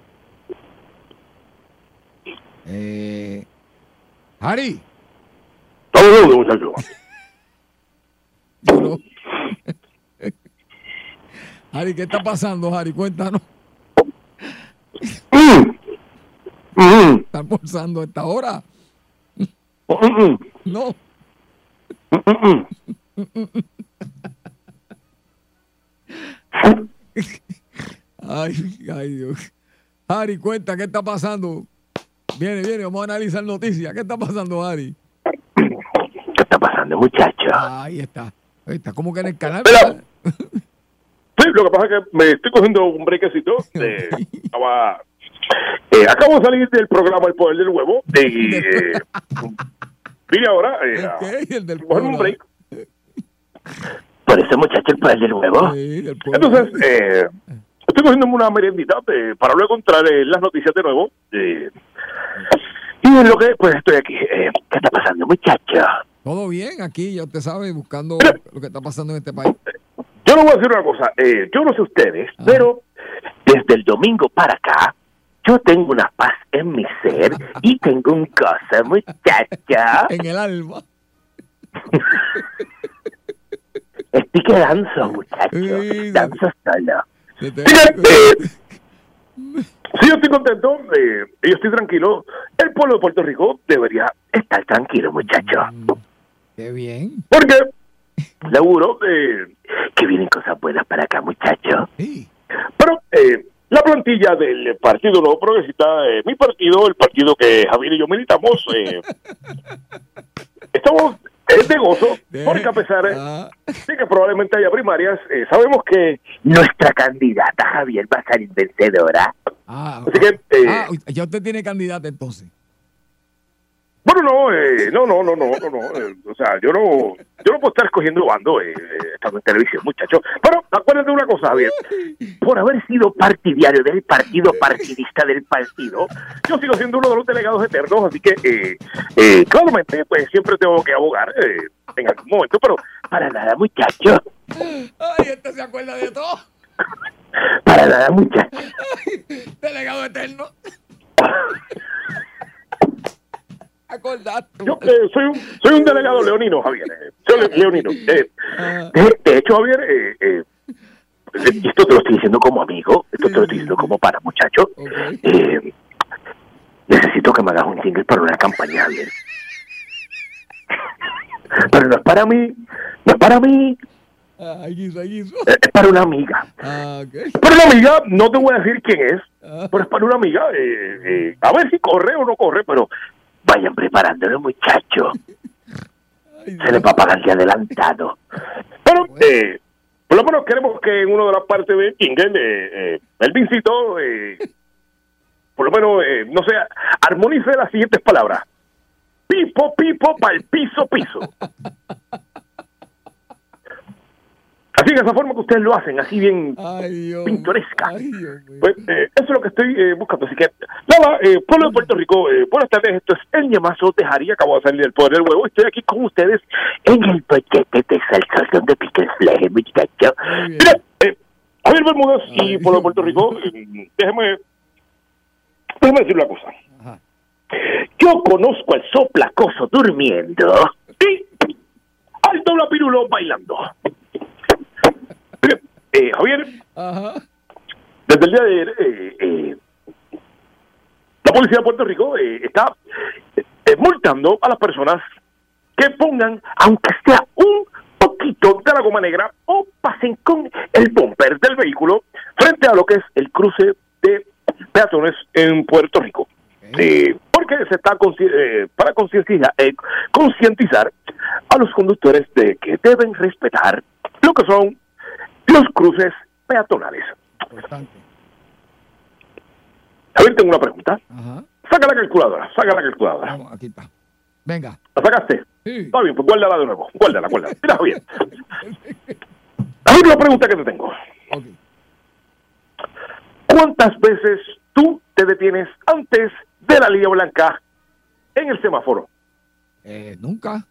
Eh, Harry. Muchachos. Yo no. Harry, ¿qué está pasando, Harry? Cuéntanos. ¿Está almorzando a esta hora? No. Ay, ay, Dios. Harry, cuenta, ¿qué está pasando? Viene, viene, vamos a analizar noticias. ¿Qué está pasando, Harry? ¿Qué está pasando, muchachos? Ahí está. Ahí está, como que en el canal. Mira. Sí, lo que pasa es que me estoy cogiendo un brequecito. eh, estaba, eh, acabo de salir del programa El Poder del Huevo. Y, eh, vine ahora eh. El del un break. Por eso, muchacho, el poder del huevo. Sí, el pueblo. Entonces, eh, estoy cogiendo una meriendita eh, para luego entrar en las noticias de nuevo. eh, y en lo que, pues estoy aquí. eh, ¿Qué está pasando, muchacho? Todo bien aquí, ya usted sabe, buscando lo que está pasando en este país. Yo le voy a decir una cosa. eh, yo no sé ustedes, pero Desde el domingo para acá, yo tengo una paz en mi ser y tengo un cosa, muchacha. En el alma. Estoy que danzo, muchacho. Danzo solo. si yo estoy contento eh, y yo estoy tranquilo, el pueblo de Puerto Rico debería estar tranquilo, muchacho. Qué bien. Porque seguro eh, Que vienen cosas buenas para acá, muchacho. Pero eh, la plantilla del Partido Nuevo Progresista, eh, mi partido, el partido que Javier y yo militamos, eh, estamos de gozo, porque a pesar de que probablemente haya primarias, eh, sabemos que Nuestra candidata Javier va a salir vencedora. Ah, Así que, eh, ah, ya usted tiene candidata entonces. Bueno, no, eh, no, no, no, no, no, no, eh, o sea, yo no, yo no puedo estar escogiendo bando eh, eh, estando en televisión, muchachos. Pero acuérdate de una cosa, Javier, Por haber sido partidario del partido partidista del partido, yo sigo siendo uno de los delegados eternos, así que, eh, eh, claramente, pues siempre tengo que abogar eh, en algún momento, pero para nada, muchacho. Ay, este se acuerda de todo. Para nada, muchacho. Delegado eterno. Acordaste. Yo eh, soy, un, soy un delegado leonino, Javier. eh, le- leonino. Eh, de, de hecho, Javier, eh, esto te lo estoy diciendo como amigo, esto te lo estoy diciendo como para muchacho. Eh, necesito que me hagas un jingle para una campaña, Javier. Pero no es para mí, no es para mí, Ah, es para una amiga. Ah, ok. Para una amiga, no te voy a decir quién es, pero es para una amiga. eh, eh, a ver si corre o no corre, pero vayan preparándolo, muchachos. Se les va a pagar de adelantado. Pero, eh, por lo menos queremos que en una de las partes de jingle, eh, eh, el Vincito, eh, por lo menos, eh, no sé, armonice las siguientes palabras. Pipo, pipo, pa'l piso, piso. Así de esa forma que ustedes lo hacen, así bien pintoresca. Pues, eh, eso es lo que estoy eh, buscando. Así que, nada, eh, pueblo de Puerto Rico, eh, buenas tardes. Esto es El Ñamazo de Jari. Acabo de salir del poder del huevo. Estoy aquí con ustedes en el bollete de salsa donde pica el fleje, muchacho. Mira, eh, Javier Bermúdez y pueblo de Puerto Rico, déjeme, déjeme decir una cosa. Yo conozco al soplacoso durmiendo y al doblapirulo bailando. Eh, Javier, desde el día de ayer, eh, eh, la policía de Puerto Rico eh, está multando a las personas que pongan, aunque sea un poquito de la goma negra, o pasen con el bumper del vehículo frente a lo que es el cruce de peatones en Puerto Rico. Eh, porque se está eh, para concientizar, eh, concientizar a los conductores de que deben respetar lo que son los cruces peatonales. A ver, tengo una pregunta. Saca la calculadora, saca la calculadora. Vamos, aquí está. Venga. ¿La sacaste? Está bien, pues guárdala de nuevo. Guárdala, guárdala. Mira, Javier. A ver, una pregunta que te tengo. ¿Cuántas veces tú te detienes antes de la línea blanca en el semáforo? Eh, nunca.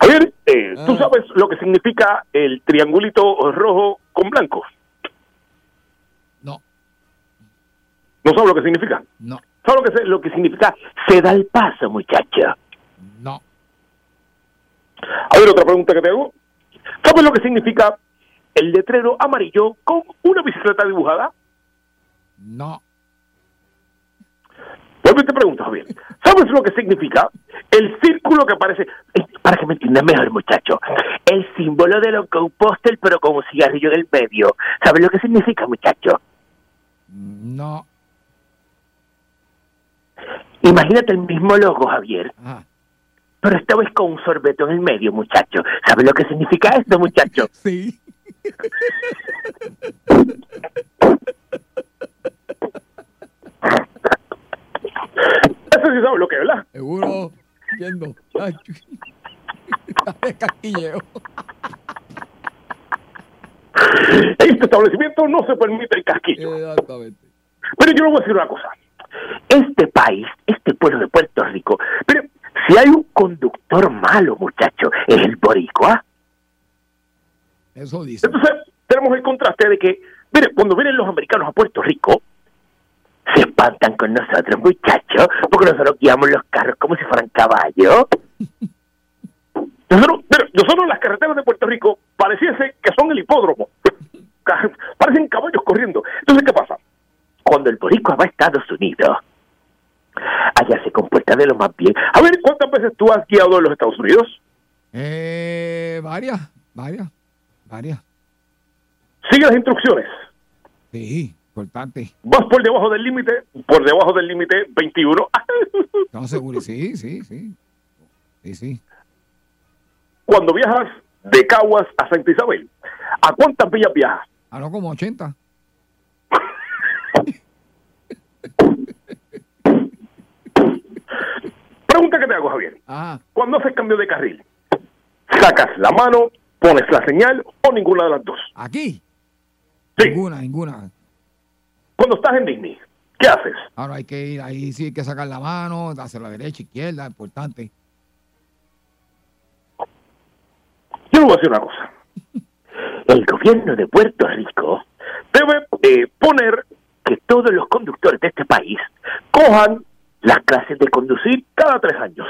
Javier, eh, ¿tú sabes lo que significa el triangulito rojo con blanco? No. ¿No sabes lo que significa? No. ¿Sabes lo que, lo que significa? Se da el paso, muchacho. No. A ver, otra pregunta que te hago. ¿Sabes lo que significa el letrero amarillo con una bicicleta dibujada? No. Vuelvo y te pregunto, Javier. ¿Sabes lo que significa el círculo que aparece? eh, Para que me entiendas mejor, muchacho. El símbolo de los Go Postel, pero con un cigarrillo en el medio. ¿Sabes lo que significa, muchacho? No. Imagínate el mismo logo, Javier. Pero esta vez con un sorbeto en el medio, muchacho. ¿Sabes lo que significa esto, muchacho? Sí. Eso sí sabes lo que es, ¿verdad? Seguro. Ay, de casquilleo. En este establecimiento no se permite el casquillo. Exactamente. Pero yo le voy a decir una cosa. Este país, este pueblo de Puerto Rico, pero si hay un conductor malo, muchacho, es el boricua. Eso dice. Entonces, tenemos el contraste de que, mire, cuando vienen los americanos a Puerto Rico, se espantan con nosotros, muchachos, porque nosotros guiamos los carros como si fueran caballos. Nosotros, mire, nosotros las carreteras de Puerto Rico pareciese que son el hipódromo. Parecen caballos corriendo. Entonces, ¿qué pasa? Cuando el boricua va a Estados Unidos, allá se comporta de lo más bien. A ver, ¿cuántas veces tú has guiado en los Estados Unidos? Eh, varias, varias, varias. Sigue las instrucciones. Sí, importante. Vas por debajo del límite, por debajo del límite 21. No, seguro. Sí, sí, sí. Sí, sí. Cuando viajas de Caguas a Santa Isabel, ¿a cuántas millas viajas? Ah, no, como 80. Pregunta que te hago, Javier. Ajá. Cuando haces cambio de carril, ¿sacas la mano, pones la señal o ninguna de las dos? ¿Aquí? Sí. Ninguna, ninguna. Cuando estás en Disney, ¿qué haces? Ahora hay que ir, ahí sí hay que sacar la mano, hacia la derecha, izquierda, importante. Yo le voy a decir una cosa. El gobierno de Puerto Rico debe eh, poner que todos los conductores de este país cojan las clases de conducir cada tres años.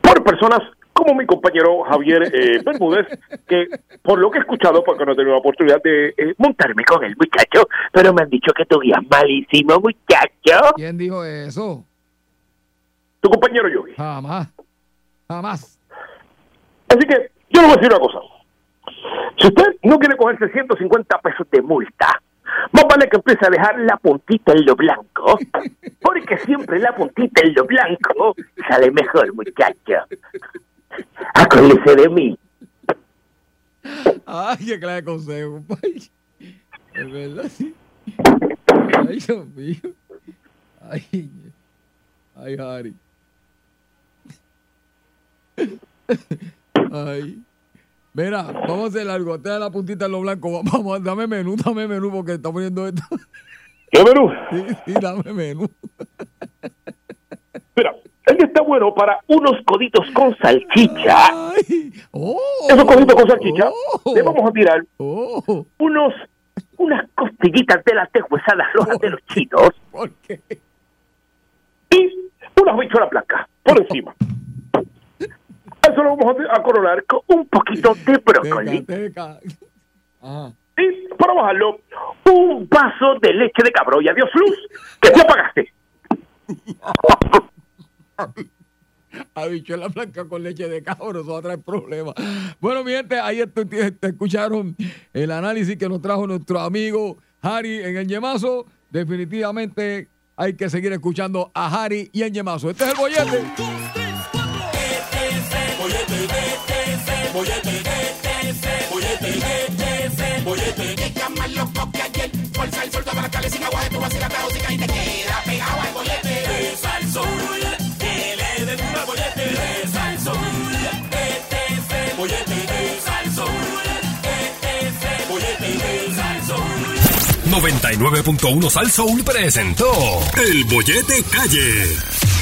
Por personas como mi compañero Javier eh, Bermúdez, que por lo que he escuchado, porque no he tenido la oportunidad de eh, montarme con el muchacho, pero me han dicho que tu guía es malísimo, muchacho. ¿Quién dijo eso? Tu compañero Yogi. Jamás. Jamás. Así que yo le voy a decir una cosa. Si usted no quiere cogerse 150 pesos de multa, más vale que empiece a dejar la puntita en lo blanco, porque siempre la puntita en lo blanco sale mejor, muchacho. Acuérdese de mí. Ay, qué clase de consejo. Es verdad, sí. Ay, Dios mío. Ay, ay, Harry. Ay. Mira, vamos a hacer algo. Te da la puntita en lo blanco. Vamos, dame menú, dame menú porque está poniendo esto. ¿Qué menú? Sí, sí, dame menú. Este está bueno para unos coditos con salchicha. Oh. Esos coditos con salchicha. Le vamos a tirar unos unas costillitas de las deshuesadas rojas de los chinos. ¿Por qué? Y unas bichuelas blancas por encima. Eso lo vamos a, coronar con un poquito de brócoli. Y para bajarlo, un vaso de leche de cabro. Y adiós, Luz, que te apagaste. Habichuela blanca con leche de cabro, eso va a traer problemas. Bueno, mi gente, ahí te escucharon el análisis que nos trajo nuestro amigo Harry en el Yemazo. Definitivamente hay que seguir escuchando a Harry y en Yemazo. Este es el bollete. Fuerza el sol, toda la sin agua, a y te queda pegado al bollete. Sol, 99.1 Sal presentó El Bollete Calle.